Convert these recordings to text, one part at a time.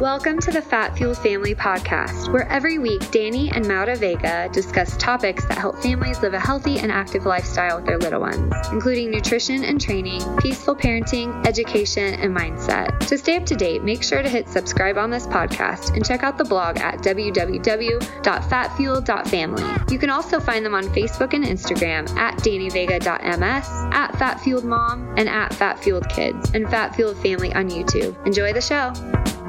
Welcome to the Fat Fueled Family Podcast, where every week Danny and Maura Vega discuss topics that help families live a healthy and active lifestyle with their little ones, including nutrition and training, peaceful parenting, education, and mindset. To stay up to date, make sure to hit subscribe on this podcast and check out the blog at www.fatfueled.family. You can also find them on Facebook and Instagram at dannyvega.ms, at fatfueledmom, and at fatfueledkids, and Fat Fueled Family on YouTube. Enjoy the show.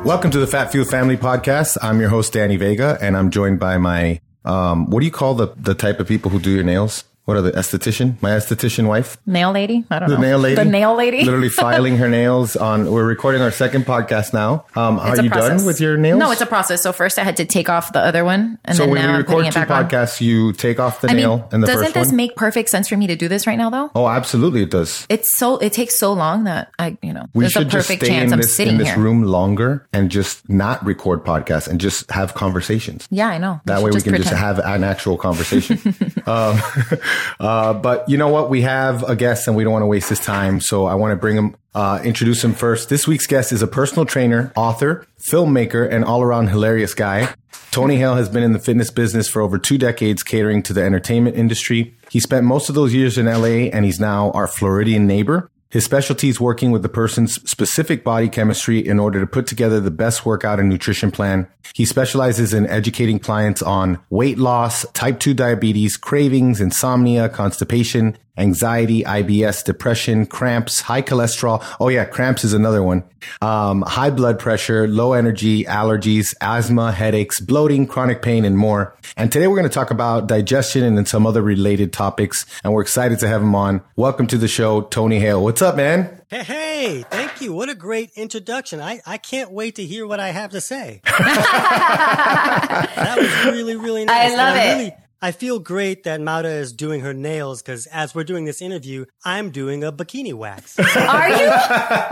Welcome to the Fat Fuel Family Podcast. I'm your host, Danny Vega, and I'm joined by my, um, what do you call the, the type of people who do your nails? What are the esthetician? My esthetician wife? Nail lady? I don't The know. nail lady? The nail lady? Literally filing her nails on, we're recording our second podcast now. Um, are you process. done with your nails? No, it's a process. So first I had to take off the other one, and So then when now we I'm putting record it two back on. you take off the I nail mean, and the doesn't this one? make perfect sense for me to do this right now, though? oh, absolutely it does. It's so it takes so long that I, you know, We should just stay chance in I'm this, sitting in this here. room longer and just not record podcasts and just have conversations. Yeah, I know. That should way we can just have an actual conversation. um, uh, but you know what? We have a guest and we don't want to waste his time. So I want to bring him, uh, introduce him first. This week's guest is a personal trainer, author, filmmaker, and all around hilarious guy. Tony Hale has been in the fitness business for over two decades, catering to the entertainment industry. He spent most of those years in LA and he's now our Floridian neighbor. His specialty is working with the person's specific body chemistry in order to put together the best workout and nutrition plan. He specializes in educating clients on weight loss, type 2 diabetes, cravings, insomnia, constipation, anxiety, IBS, depression, cramps, high cholesterol. Oh yeah, cramps is another one. Um, high blood pressure, low energy, allergies, asthma, headaches, bloating, chronic pain, and more. And today we're going to talk about digestion and then some other related topics. And we're excited to have him on. Welcome to the show, Tony Hale. What's up, man? Hey, hey, thank you. What a great introduction. I, I can't wait to hear what I have to say. that was really, really nice. I love And it. Really, I feel great that Maura is doing her nails because as we're doing this interview, I'm doing a bikini wax. Are you?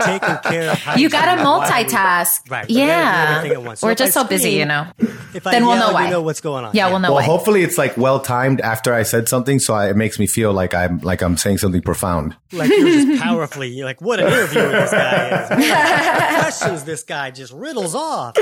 taking care of You got to hygiene while we- multitask. Right, we do Yeah. everything at once. So We're if just I so busy, you know. If I Then we'll know why. You know what's going on. Yeah, we'll know Well, why. hopefully it's like well timed after I said something. So I, it makes me feel like I'm, like I'm saying something profound. Like you're just powerfully, you're like, what an interview this guy is. What questions this guy just riddles off.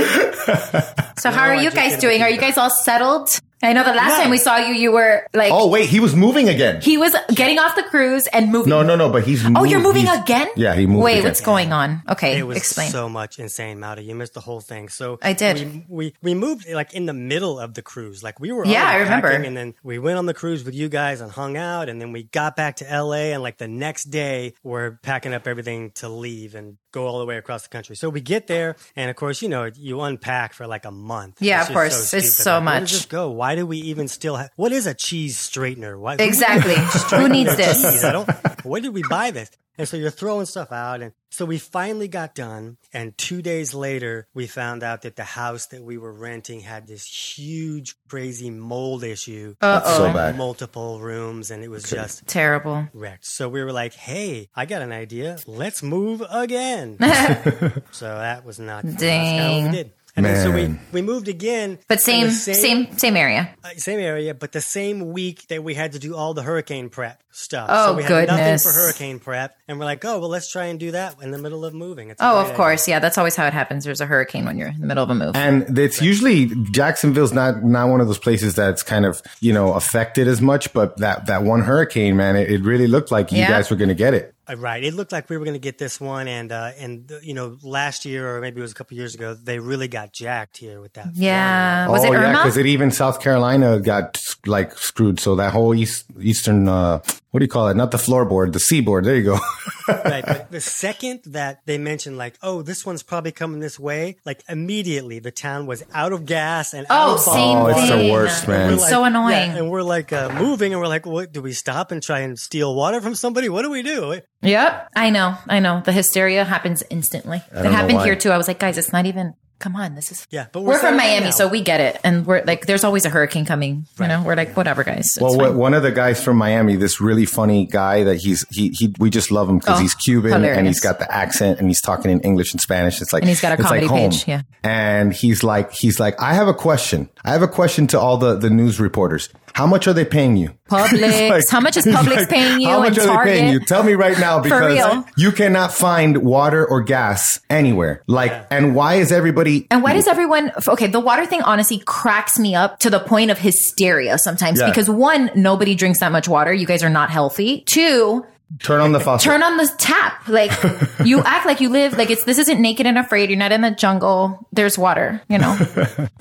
So how are you guys doing? Are you guys all settled? I know the last No. time we saw you, you were like, Oh, wait, he was moving again. he was getting off the cruise and moving. No, no, no, but he's Oh, you're moving he's- again? Yeah, he moved Wait, again. what's going on? Okay, It was explain. so much insane, Maura. You missed the whole thing. So I did. We, we we moved like in the middle of the cruise. Like we were. Yeah, I remember. packing, And then we went on the cruise with you guys and hung out. And then we got back to L.A. And like the next day, we're packing up everything to leave and go all the way across the country. So we get there, and of course, you know, you unpack for like a month. Yeah, of course. It's so Like, much. just go? Why do we even still have? What is a cheese straightener? Why, Exactly. Who needs this? I don't. Where did we buy this? And so you're throwing stuff out, and so we finally got done. And two days later, we found out that the house that we were renting had this huge, crazy mold issue. Uh-oh. So bad. Multiple rooms, and it was just Terrible. wrecked. So we were like, "Hey, I got an idea. Let's move again." so that was not. That's kind of what Dang. We did. And then so we, we moved again. But in same, same, same area. uh, same area, but the same week that we had to do all the hurricane prep stuff. Oh, so we had nothing goodness. for hurricane prep, and we're like, oh well, let's try and do that in the middle of moving. It's Oh, great of idea. course. Yeah, that's always how it happens. There's a hurricane when you're in the middle of a move. And it's usually Jacksonville's not not one of those places that's kind of you know affected as much, but that that one hurricane, man, it, it really looked like you Yeah. guys were going to get it. Uh, Right. It looked like we were going to get this one, and uh, and uh, you know, last year or maybe it was a couple years ago, they really got jacked here with that. Yeah. Was oh it yeah, because it even South Carolina got like screwed. So that whole east eastern, uh, what do you call it? Not the floorboard, the seaboard. There you go. right. But the second that they mentioned, like, oh, this one's probably coming this way, like immediately the town was out of gas and out Oh, of same Oh, bottles. it's the worst, man. We're like- so annoying. Yeah, and we're like uh, moving, and we're like, what? Do we stop and try and steal water from somebody? What do we do? Yep. I know. I know. The hysteria happens instantly. It happened here too. I was like, guys, it's not even. Come on, this is. Yeah, but we're, we're from Miami, now. so we get it, and we're like, there's always a hurricane coming. You know, we're like, whatever, guys. Well, fine. what, one of the guys from Miami, this really funny guy that he's he he we just love him because Oh, he's Cuban and he's got the accent and he's talking in English and Spanish. It's like And he's got a comedy like page, yeah. And he's like he's like I have a question. I have a question to all the the news reporters. How much are they paying you? Publix. Like- how much is it's Publix like, paying you? How much and are Target? they paying you? Tell me right now because you cannot find water or gas anywhere. Like, and why is everybody? And why does everyone? Okay, the water thing honestly cracks me up to the point of hysteria sometimes Yeah. because one, nobody drinks that much water. You guys are not healthy. Two, turn on the faucet? turn on the tap. Like you act like you live like it's this isn't naked and afraid. You're not in the jungle. There's water. You know,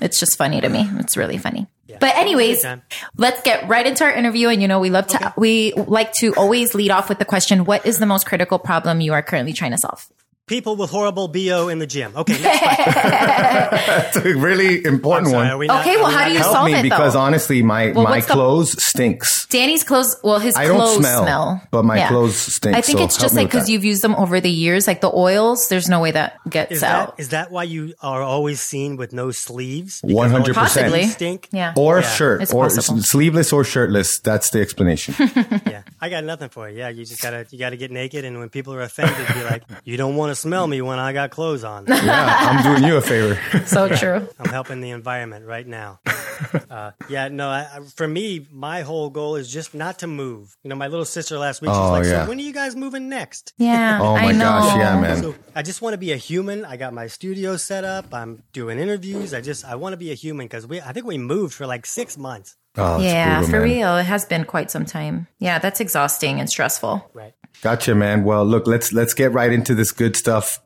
it's just funny to me. It's really funny. But anyways, let's get right into our interview. And you know, we love to we like to always lead off with the question: What is the most critical problem you are currently trying to solve? People with horrible bo in the gym. Okay, next question. That's a really important Sorry, one. we not- Okay, well, we how do you Help solve me it, because though? honestly, my Well, my what's the- clothes stinks. Danny's clothes. Well, his I don't clothes smell, smell, but my clothes stink, I think so it's just like because you've used them over the years, like the oils. There's no way that gets Is out. that is that why you are always seen with no sleeves? 100%. Possibly. Stink. yeah. or Yeah, shirt, it's or possible. sleeveless or shirtless. That's the explanation. Yeah, I got nothing for you. Yeah, you just gotta you gotta get naked, and when people are offended, be like, "You don't want to smell me when I got clothes on." yeah, I'm doing you a favor. so true. I'm helping the environment right now. Uh, yeah, no. I, I- for me, my whole goal is just not to move. You know, my little sister last week, she's Oh, like, yeah. "So when are you guys moving next?" Yeah. Oh my I know. gosh, yeah, man. So I just want to be a human. I got my studio set up. I'm doing interviews. I just I want to be a human because we I think we moved for like six months. Oh, Yeah, brutal, for man. real. It has been quite some time. Yeah, that's exhausting and stressful. Right. Gotcha, man. Well, look, let's let's get right into this good stuff.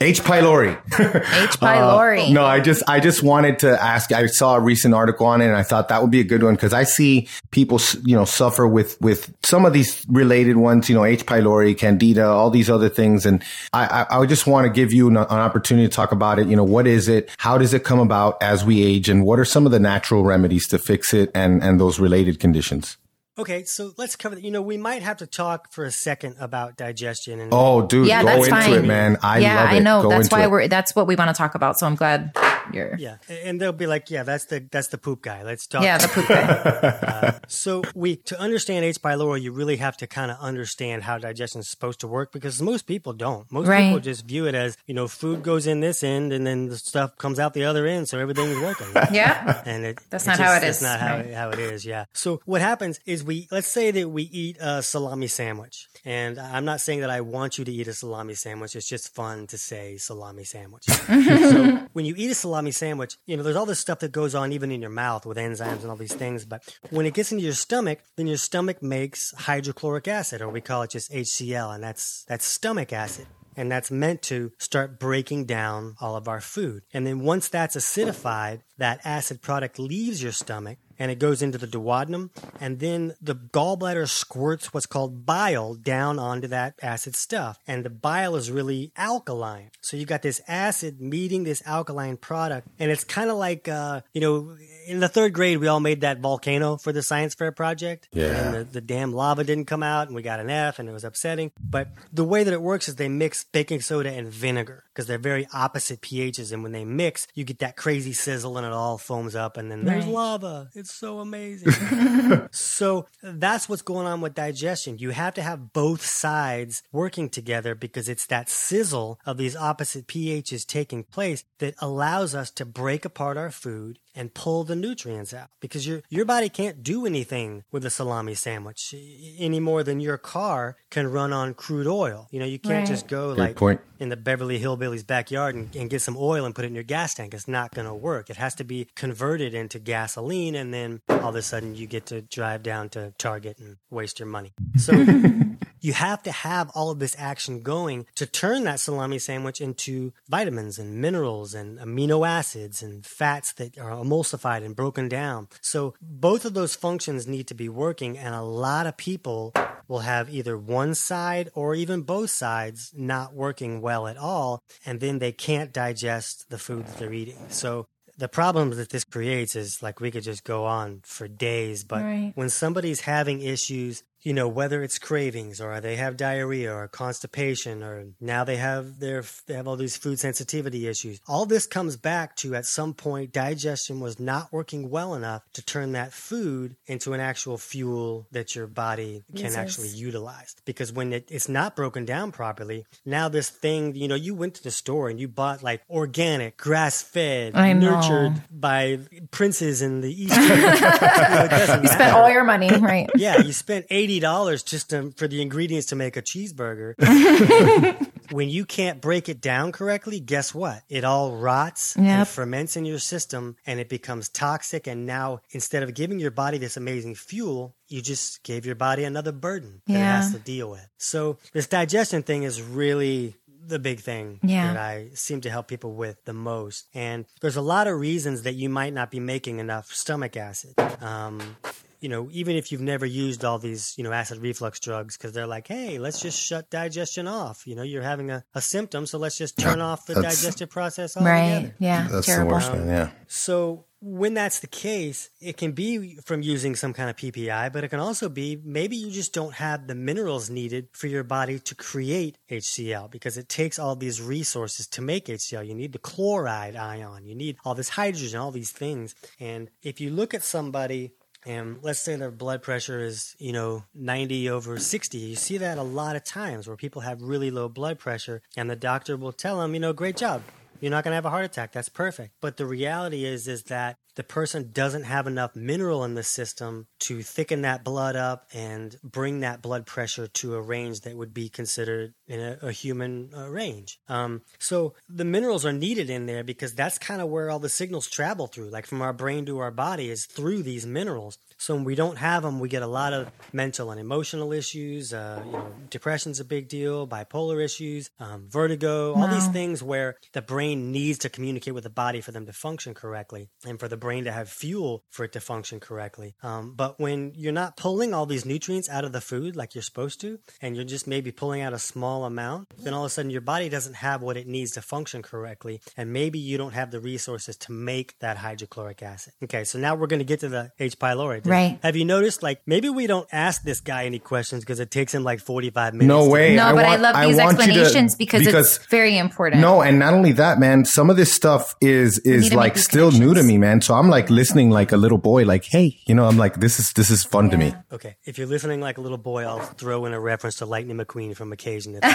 H. pylori. H. pylori. Uh, No, I just I just wanted to ask. I saw a recent article on it, and I thought that would be a good one because I see people, you know, suffer with with some of these related ones. You know, H. pylori, Candida, all these other things, and I I, I just want to give you an, an opportunity to talk about it. You know, what is it? How does it come about as we age, and what are some of the natural remedies to fix it and and those related conditions? Okay, so let's cover that. You know, we might have to talk for a second about digestion and Oh, dude, Yeah, go that's into fine. it, man. I yeah, love it. I know. Go that's why it. we're. That's what we want to talk about. So I'm glad you're. yeah, and they'll be like, "Yeah, that's the that's the poop guy." Let's talk. Yeah, the poop guy. Uh, so we to understand H. pylori, you really have to kind of understand how digestion is supposed to work because most people don't. Most Right. people just view it as you know, food goes in this end and then the stuff comes out the other end, so everything's working. yeah. and it, That's not how it That's is, not how, it, how it is. Yeah. So what happens is we let's say that we eat a salami sandwich, and I'm not saying that I want you to eat a salami sandwich. It's just fun to say salami sandwich. so when you eat a salami sandwich, you know there's all this stuff that goes on even in your mouth with enzymes and all these things. But when it gets into your stomach, then your stomach makes hydrochloric acid, or we call it just HCl, and that's that's stomach acid. And that's meant to start breaking down all of our food. And then once that's acidified, that acid product leaves your stomach and it goes into the duodenum. And then the gallbladder squirts what's called bile down onto that acid stuff. And the bile is really alkaline. So you got this acid meeting this alkaline product. And it's kind of like, uh, you know, in the third grade, we all made that volcano for the science fair project. Yeah. And the, the damn lava didn't come out and we got an F and it was upsetting. But the way that it works is they mix baking soda and vinegar because they're very opposite pHs. And when they mix, you get that crazy sizzle and it all foams up and then there's Right. lava. It's so amazing. so that's what's going on with digestion. You have to have both sides working together because it's that sizzle of these opposite pHs taking place that allows us to break apart our food and pull the nutrients out because your your body can't do anything with a salami sandwich any more than your car can run on crude oil. You know, you can't Right. just go Good like point. in the Beverly Hillbillies backyard and, and get some oil and put it in your gas tank. It's not going to work. It has to be converted into gasoline, and then all of a sudden you get to drive down to Target and waste your money. So you have to have all of this action going to turn that salami sandwich into vitamins and minerals and amino acids and fats that are emulsified and broken down. So both of those functions need to be working, and a lot of people will have either one side or even both sides not working well at all, and then they can't digest the food that they're eating. So the problem that this creates is like we could just go on for days, but Right. when somebody's having issues you know, whether it's cravings or they have diarrhea or constipation or now they have their, they have all these food sensitivity issues. All this comes back to at some point digestion was not working well enough to turn that food into an actual fuel that your body can Uses. actually utilize. Because when it, it's not broken down properly, now this thing, you know, you went to the store and you bought like organic, grass fed, nurtured by princes in the East. you know, You spent all your money, right? Yeah, you spent eighty dollars just to, for the ingredients to make a cheeseburger. when you can't break it down correctly, guess what? It all rots and Yep. ferments in your system, and it becomes toxic. And now, instead of giving your body this amazing fuel, you just gave your body another burden that it has to deal with. So this digestion thing is really the big thing Yeah. that I seem to help people with the most. And there's a lot of reasons that you might not be making enough stomach acid. Um, you know, even if you've never used all these, you know, acid reflux drugs, because they're like, hey, let's just shut digestion off. You know, you're having a, a symptom, so let's just turn off the digestive process altogether. Right. Yeah. That's terrible. the worst, one. Yeah. So when that's the case, it can be from using some kind of PPI, but it can also be maybe you just don't have the minerals needed for your body to create HCl because it takes all these resources to make HCl. You need the chloride ion, you need all this hydrogen, all these things. And if you look at somebody and let's say their blood pressure is, you know, 90 over 60. You see that a lot of times where people have really low blood pressure and the doctor will tell them, you know, great job. You're not going to have a heart attack. That's perfect. But the reality is is that the person doesn't have enough mineral in the system to thicken that blood up and bring that blood pressure to a range that would be considered in a, a human uh, range. Um, so the minerals are needed in there because that's kind of where all the signals travel through, like from our brain to our body, is through these minerals. So when we don't have them, we get a lot of mental and emotional issues. Uh, you know, depression's a big deal, bipolar issues, um, vertigo, all these things where the brain needs to communicate with the body for them to function correctly and for the brain to have fuel for it to function correctly. Um, but when you're not pulling all these nutrients out of the food like you're supposed to, and you're just maybe pulling out a small amount, then all of a sudden your body doesn't have what it needs to function correctly. And maybe you don't have the resources to make that hydrochloric acid. Okay, so now we're going to get to the H. pylori. Right. Have you noticed, like, maybe we don't ask this guy any questions because it takes him like 45 minutes. No way. No, but I love these want you to- explanations because, it's very important. No, and not only that, man. Some of this stuff is is like still new to me, man. So I'm like listening like a little boy. Like, hey, you know, I'm like, this is this is fun to me. Okay, if you're listening like a little boy, I'll throw in a reference to Lightning McQueen from Occasion.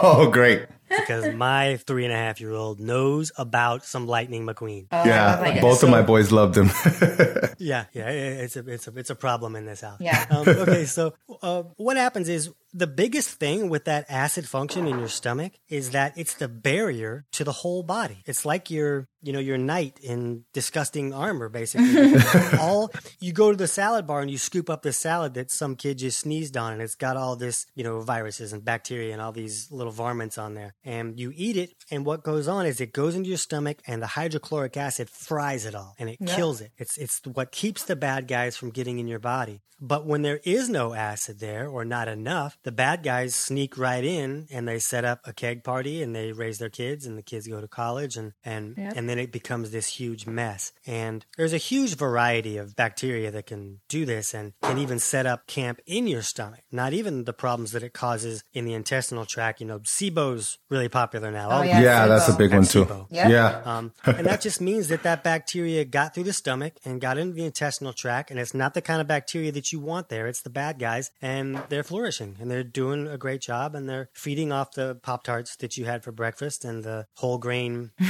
Oh, great. Because my three and a half year old knows about some Lightning McQueen. yeah, both of my boys loved him. Yeah, yeah, it's a it's a it's a problem in this house. Yeah. Um, okay, so uh, what happens is the biggest thing with that acid function in your stomach is that it's the barrier to the whole body. It's like your you know your knight in disgusting armor, basically. all you go to the salad bar and you scoop up this salad that some kid just sneezed on, and it's got all this you know viruses and bacteria and all these little varmints on there, and you eat it, and what goes on is it goes into your stomach, and the hydrochloric acid fries it all, and it kills it. It's it's what keeps the bad guys from getting in your body. But when there is no acid there or not enough, the bad guys sneak right in and they set up a keg party and they raise their kids and the kids go to college and and and then it becomes this huge mess. And there's a huge variety of bacteria that can do this and can even set up camp in your stomach. Not even the problems that it causes in the intestinal tract. You know, SIBO's really popular now. All yeah. yeah, that's a big one too. SIBO. Yeah. Yeah. um, and that just means that that bacteria got through the stomach and got into the intestinal tract, and it's not the kind of bacteria that you want there. It's the bad guys, and they're flourishing, and they're doing a great job, and they're feeding off the Pop Tarts that you had for breakfast and the whole grain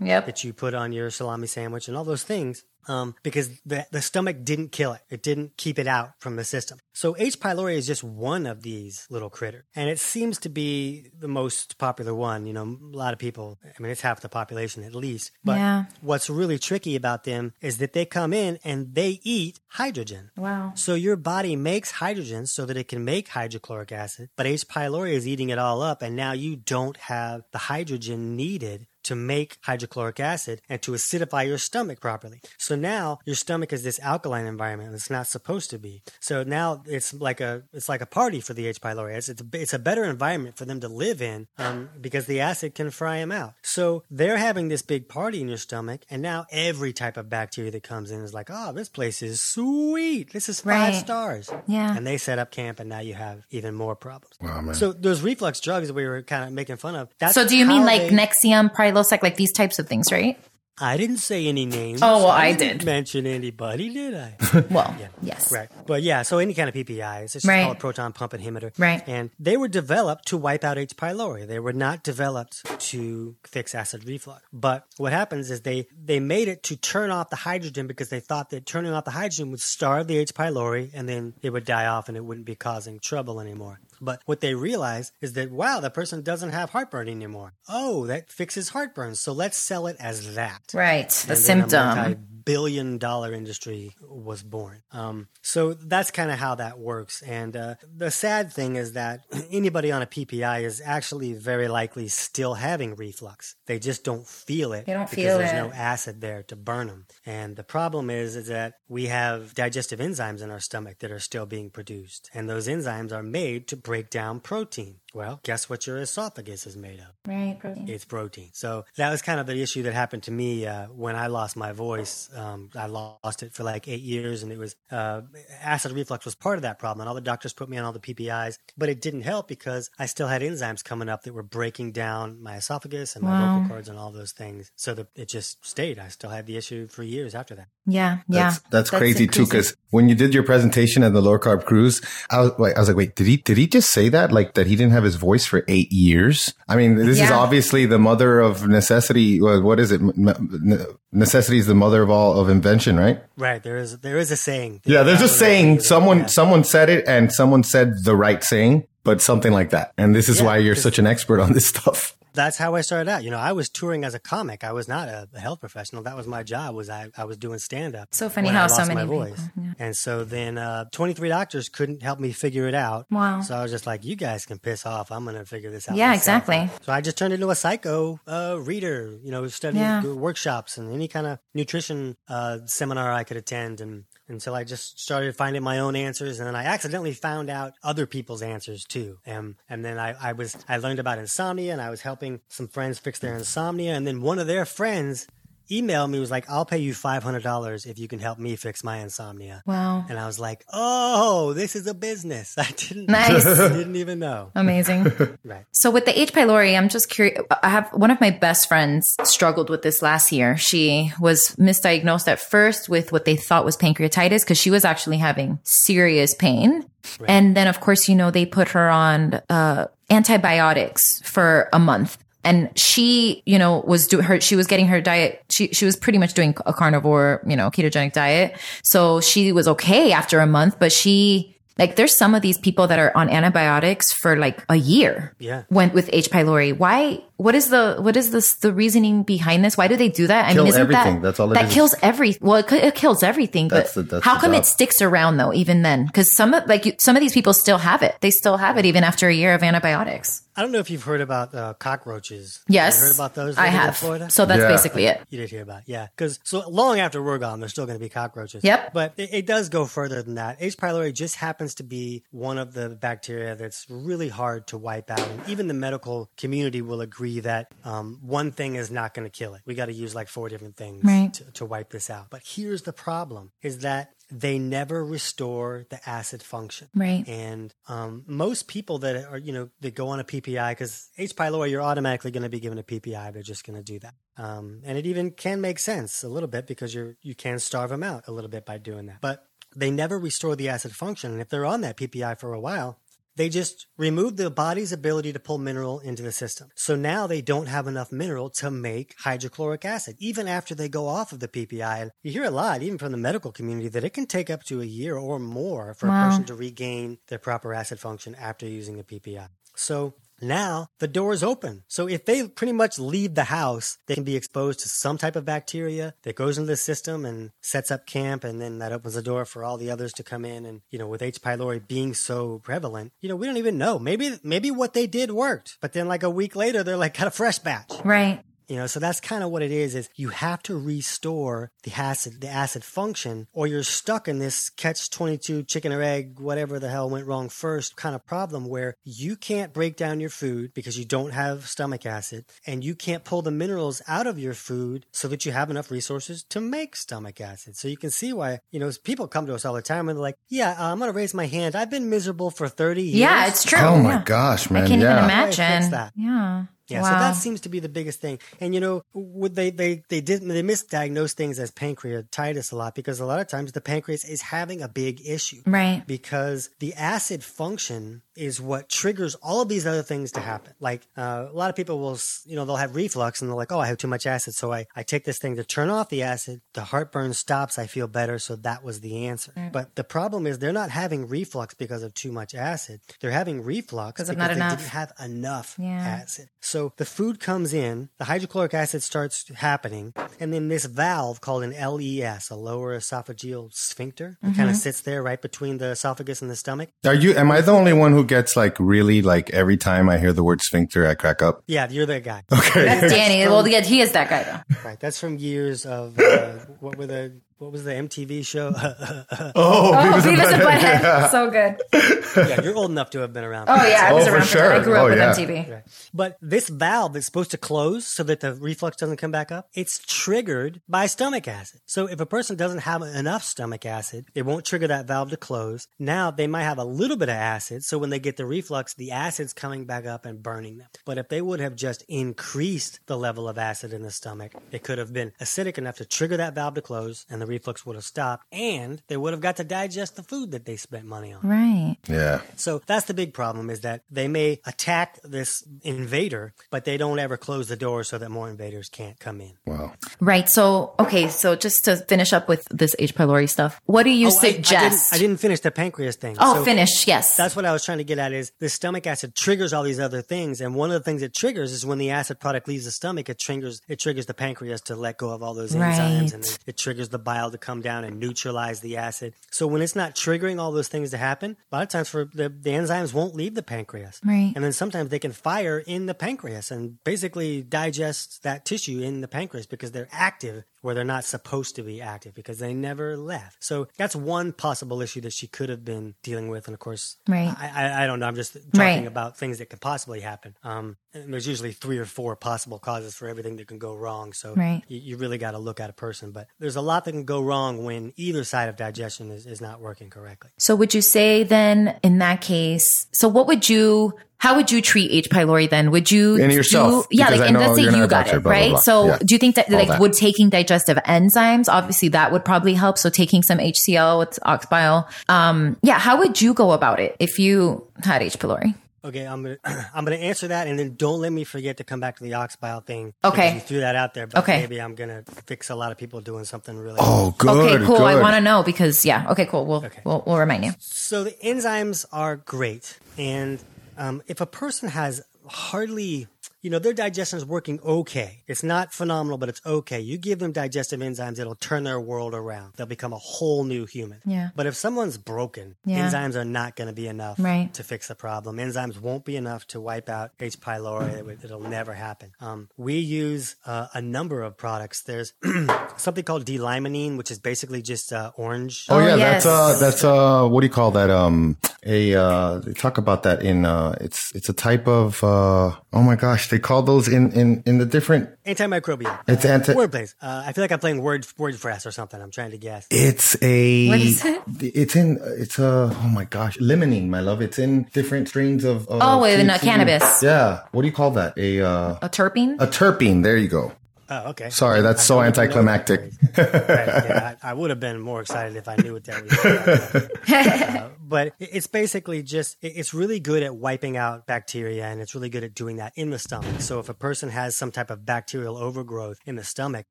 Yep. That you put on your salami sandwich and all those things. Um, because the, the stomach didn't kill it. It didn't keep it out from the system. So H. pylori is just one of these little critters. And it seems to be the most popular one. You know, a lot of people, I mean, it's half the population at least. But Yeah. what's really tricky about them is that they come in and they eat hydrogen. Wow. So your body makes hydrogen so that it can make hydrochloric acid, but H. pylori is eating it all up, and now you don't have the hydrogen needed to make hydrochloric acid and to acidify your stomach properly. So now your stomach is this alkaline environment. It's not supposed to be. So now it's like a it's like a party for the H. pylori. It's it's a, it's a better environment for them to live in um, because the acid can fry them out. So they're having this big party in your stomach, and now every type of bacteria that comes in is like, oh, this place is sweet. This is five Right. stars. Yeah. And they set up camp, and now you have even more problems. Wow, man. So those reflux drugs that we were kind of making fun of. That's So do you mean like they- Nexium, Prilosec, like these types of things, right? I didn't say any names. Oh, well, I didn't did. mention anybody, did I? Well, yes. Right. But yeah, so any kind of PPIs, it's just Right. called proton pump inhibitor. Right. And they were developed to wipe out H. pylori. They were not developed to fix acid reflux. But what happens is they, they made it to turn off the hydrogen because they thought that turning off the hydrogen would starve the H. pylori and then it would die off and it wouldn't be causing trouble anymore. But what they realize is that, wow, that person doesn't have heartburn anymore. Oh, that fixes heartburn. So let's sell it as that Right. The and then a symptom. Multi-billion dollar industry was born. Um, so that's kind of how that works. And uh, the sad thing is that anybody on a PPI is actually very likely still having reflux. They just don't feel it They don't because feel there's it. no acid there to burn them. And the problem is, is that we have digestive enzymes in our stomach that are still being produced. And those enzymes are made to break down protein. Well, guess what your esophagus is made of? right. Protein. it's protein. So that was kind of the issue that happened to me uh, when I lost my voice. Um, I lost it for like eight years, and it was uh, acid reflux was part of that problem. And all the doctors put me on all the PPIs, but it didn't help because I still had enzymes coming up that were breaking down my esophagus and my Wow. vocal cords and all those things. So that it just stayed. I still had the issue for years after that. Yeah. Yeah. That's, that's, crazy too. Because when you did your presentation at the low carb cruise, I was, I was like, wait, did he did he just say that? Like that he didn't have his voice for eight years? I mean, this is obviously the mother of necessity. What what is it? M- m- Necessity is the mother of all of invention, right? Right. There is there is a saying. Yeah, there's a saying. Someone Yeah. someone said it, and someone said the right saying, but something like that. And this is Yeah, why you're such an expert on this stuff. That's how I started out. You know, I was touring as a comic. I was not a, health professional. That was my job. Was I, I was doing stand up. So funny how so many people- voice. And so then uh, 23 doctors couldn't help me figure it out. Wow. So I was just like, you guys can piss off. I'm going to figure this out. Yeah, myself." exactly. So I just turned into a psycho uh, reader. You know, studying Yeah. workshops and any kind of nutrition uh, seminar I could attend and. Until I just started finding my own answers, and then I accidentally found out other people's answers too. And and then I, I was I learned about insomnia, and I was helping some friends fix their insomnia. And then one of their friends emailed me was like, "I'll pay you five hundred dollars if you can help me fix my insomnia." Wow. And I was like, "Oh, this is a business." I didn't Nice. I didn't even know. Amazing. Right. So with the H. pylori, I'm just curious. I have one of my best friends struggled with this last year. She was misdiagnosed at first with what they thought was pancreatitis because she was actually having serious pain. And then, of course, you know, they put her on uh, antibiotics for a month. And she, you know, was doing her, she was getting her diet. She, she was pretty much doing a carnivore, you know, ketogenic diet. So she was okay after a month, but she, like, there's some of these people that are on antibiotics for like a year Yeah. went with H. pylori. Why? What is the what is this the reasoning behind this? Why do they do that? I Kill mean, isn't everything. that That's all it that is. kills every? Well, it, it kills everything. That's but the- that's how come job. it sticks around though? Even then, because some of like you, some of these people still have it. They still have it even after a year of antibiotics. I don't know if you've heard about uh, cockroaches. Yes, you heard about those? I living in have. Florida? So that's Yeah. basically it. You did hear about, it. yeah. Because so long after we're gone, there's still going to be cockroaches. Yep. But it, it does go further than that. H. pylori just happens to be one of the bacteria that's really hard to wipe out, and even the medical community will agree that um, one thing is not going to kill it. We got to use like four different things Right. to, to wipe this out. But here's the problem: is that they never restore the acid function. Right. And um, most people that are, you know, that go on a PPI, because H. pylori, you're automatically going to be given a PPI. They're just going to do that. Um, and it even can make sense a little bit because you're, you can starve them out a little bit by doing that. But they never restore the acid function. And if they're on that PPI for a while, they just remove the body's ability to pull mineral into the system. So now they don't have enough mineral to make hydrochloric acid, even after they go off of the PPI. And you hear a lot, even from the medical community, that it can take up to a year or more for Wow. a person to regain their proper acid function after using the PPI. So now the door is open. So if they pretty much leave the house, they can be exposed to some type of bacteria that goes into the system and sets up camp. And then that opens the door for all the others to come in. And, you know, with H. pylori being so prevalent, you know, we don't even know. Maybe, maybe what they did worked, but then like a week later, they're like, got a fresh batch. Right. You know, so that's kind of what it is, is you have to restore the acid, the acid function, or you're stuck in this catch 22 chicken or egg, whatever the hell went wrong first kind of problem where you can't break down your food because you don't have stomach acid and you can't pull the minerals out of your food so that you have enough resources to make stomach acid. So you can see why, you know, people come to us all the time and they're like, yeah, uh, I'm going to raise my hand. I've been miserable for 30 years. Yeah, it's true. Oh my Yeah. gosh, man. I can't yeah. even How do I fix imagine. that? Yeah. Yeah, wow. so that seems to be the biggest thing. And you know, would they they they did they misdiagnose things as pancreatitis a lot because a lot of times the pancreas is having a big issue. right. Because the acid function is what triggers all of these other things to happen. Like uh, a lot of people will, you know, they'll have reflux and they're like, "Oh, I have too much acid, so I I take this thing to turn off the acid. The heartburn stops. I feel better. So that was the answer." But the problem is they're not having reflux because of too much acid. They're having reflux because of they enough. didn't have enough Yeah. acid. So the food comes in, the hydrochloric acid starts happening, and then this valve called an LES, a lower esophageal sphincter, it Mm-hmm. kind of sits there right between the esophagus and the stomach. Are you? Am I the only one who gets like really like every time I hear the word sphincter, I crack up? Yeah, you're that guy. Okay. That's Danny. Well, yeah, he is that guy though. Right. That's from years of uh, what were the what was the MTV show? oh, Oh, Beavis and Beavis and Butthead. Butthead. So good. yeah, you're old enough to have been around. Oh yeah, I was Oh, around for that. sure. I grew up Oh, with yeah. MTV. Right. But this valve that's supposed to close so that the reflux doesn't come back up, it's triggered by stomach acid. So if a person doesn't have enough stomach acid, it won't trigger that valve to close. Now they might have a little bit of acid. So when they get the reflux, the acid's coming back up and burning them. But if they would have just increased the level of acid in the stomach, it could have been acidic enough to trigger that valve to close and the reflux would have stopped and they would have got to digest the food that they spent money on. Right. Yeah. So that's the big problem is that they may attack this invader, but they don't ever close the door so that more invaders can't come in. Wow. Right. So, okay. So just to finish up with this H. pylori stuff, what do you Oh, I- I, suggest? didn't, I didn't finish the pancreas thing. oh, So finish. Yes. That's what I was trying to get at is the stomach acid triggers all these other things. And one of the things it triggers is when the acid product leaves the stomach, it triggers, it triggers the pancreas to let go of all those enzymes Right. and then it triggers the bile to come down and neutralize the acid. So when it's not triggering all those things to happen, a lot of times for the, the enzymes won't leave the pancreas. Right. And then sometimes they can fire in the pancreas and basically digest that tissue in the pancreas because they're active where they're not supposed to be active because they never left. So that's one possible issue that she could have been dealing with. And of course, Right. I, I, I don't know. I'm just talking Right. about things that could possibly happen. Um, and there's usually three or four possible causes for everything that can go wrong. So Right. you, you really got to look at a person. But there's a lot that can go wrong when either side of digestion is, is not working correctly. so would you say then in that case, so what would you, how would you treat H. pylori then? Would you And yourself, do, yeah, like, I and know let's say you're not you a got doctor, it, blah, blah, right? blah. So Yeah. do you think that All like that. would taking digestive enzymes, obviously that would probably help. So taking some HCl with ox bile. Um, yeah. How would you go about it if you had H. pylori? Okay, I'm gonna I'm gonna answer that, and then don't let me forget to come back to the ox bile thing. Okay. you threw that out there, but Okay. maybe I'm gonna fix a lot of people doing something really. Oh, good. okay, cool. I want to know because yeah. Okay, cool. We'll, we'll, we'll remind you. So the enzymes are great, and um, if a person has hardly, you know, their digestion is working okay. It's not phenomenal, but it's okay. You give them digestive enzymes, it'll turn their world around. They'll become a whole new human. Yeah. But if someone's broken, Yeah. enzymes are not going to be enough Right. to fix the problem. Enzymes won't be enough to wipe out H. pylori. it, it'll never happen. Um, we use uh, a number of products. There's something called D-limonene, which is basically just uh, orange. Oh, Oh, yeah, yes. that's uh that's uh what do you call that? Um a uh they talk about that in uh it's it's a type of uh oh my gosh, they call those in in in the different Antimicrobial. It's uh, anti- word plays. Uh, I feel like I'm playing word word press or something. I'm trying to guess. it's a What is it? It's in it's a oh my gosh, limonene, my love. It's in different strains of, of Oh, in, uh, cannabis. Yeah. What do you call that? A uh A terpene? a terpene. There you go. Oh, okay. Sorry, that's I so don't even know anticlimactic. what. Right, yeah, I, I would have been more excited if I knew what that was. Uh, but it's basically just it's really good at wiping out bacteria, and it's really good at doing that in the stomach. So if a person has some type of bacterial overgrowth in the stomach,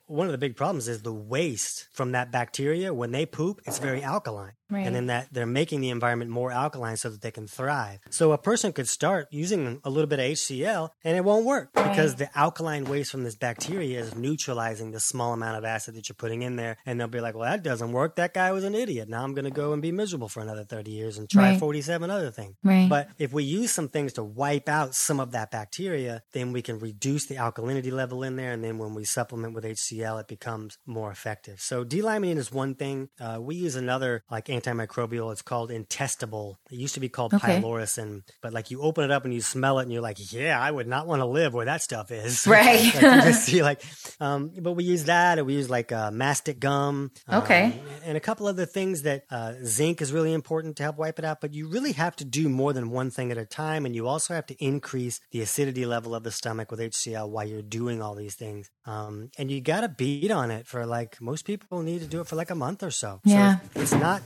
one of the big problems is the waste from that bacteria when they poop. It's very alkaline. Right. And then that they're making the environment more alkaline so that they can thrive. So a person could start using a little bit of HCl and it won't work because the alkaline waste from this bacteria is neutralizing the small amount of acid that you're putting in there. And they'll be like, well, that doesn't work. That guy was an idiot. Now I'm going to go and be miserable for another 30 years and try Right. 47 other things. Right. But if we use some things to wipe out some of that bacteria, then we can reduce the alkalinity level in there. And then when we supplement with HCl, it becomes more effective. So D-limonene is one thing. Uh, we use another like antimicrobial. It's called Intestable. It used to be called Okay. pyloricin, but like you open it up and you smell it and you're like, yeah, I would not want to live where that stuff is. Right. Like, just see like, um, but we use that, and we use like uh, mastic gum, um, Okay. and a couple other things that uh, zinc is really important to help wipe it out. But you really have to do more than one thing at a time, and you also have to increase the acidity level of the stomach with HCl while you're doing all these things. Um, and you got to beat on it for like most people need to do it for like a month or so. Yeah. So it's not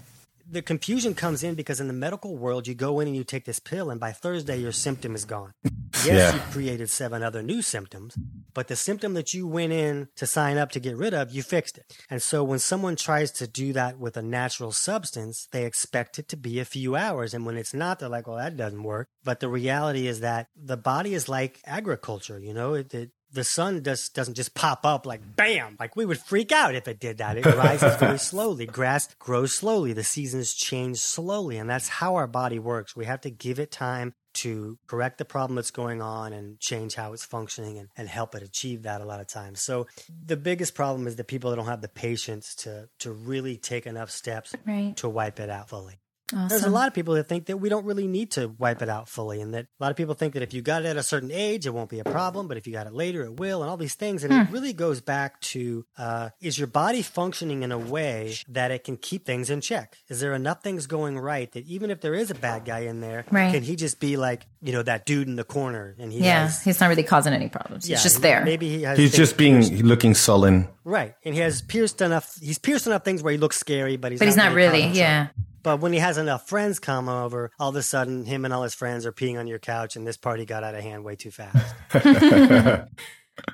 the confusion comes in because in the medical world, you go in and you take this pill, and by Thursday, your symptom is gone. Yes, Yeah. you created seven other new symptoms, but the symptom that you went in to sign up to get rid of, you fixed it. And so when someone tries to do that with a natural substance, they expect it to be a few hours. And when it's not, they're like, well, that doesn't work. But the reality is that the body is like agriculture, you know, it, it the sun just doesn't just pop up like bam like we would freak out if it did that. It rises very slowly. Grass grows slowly. The seasons change slowly and that's how our body works. We have to give it time to correct the problem that's going on and change how it's functioning and, and help it achieve that a lot of times. So the biggest problem is the people that don't have the patience to to really take enough steps Right. to wipe it out fully Awesome. there's a lot of people that think that we don't really need to wipe it out fully, and that a lot of people think that if you got it at a certain age, it won't be a problem, but if you got it later, it will, and all these things. And Hmm. it really goes back to uh, is your body functioning in a way that it can keep things in check? Is there enough things going right that even if there is a bad guy in there, Right. can he just be like, you know, that dude in the corner? And he yeah, has, he's not really causing any problems. yeah, He's just there. Maybe he has He's just being pierced- looking sullen. right, and he has pierced enough. He's pierced enough things where he looks scary, but he's but he's not really. causing Yeah. But when he has enough friends come over, all of a sudden, him and all his friends are peeing on your couch, and this party got out of hand way too fast.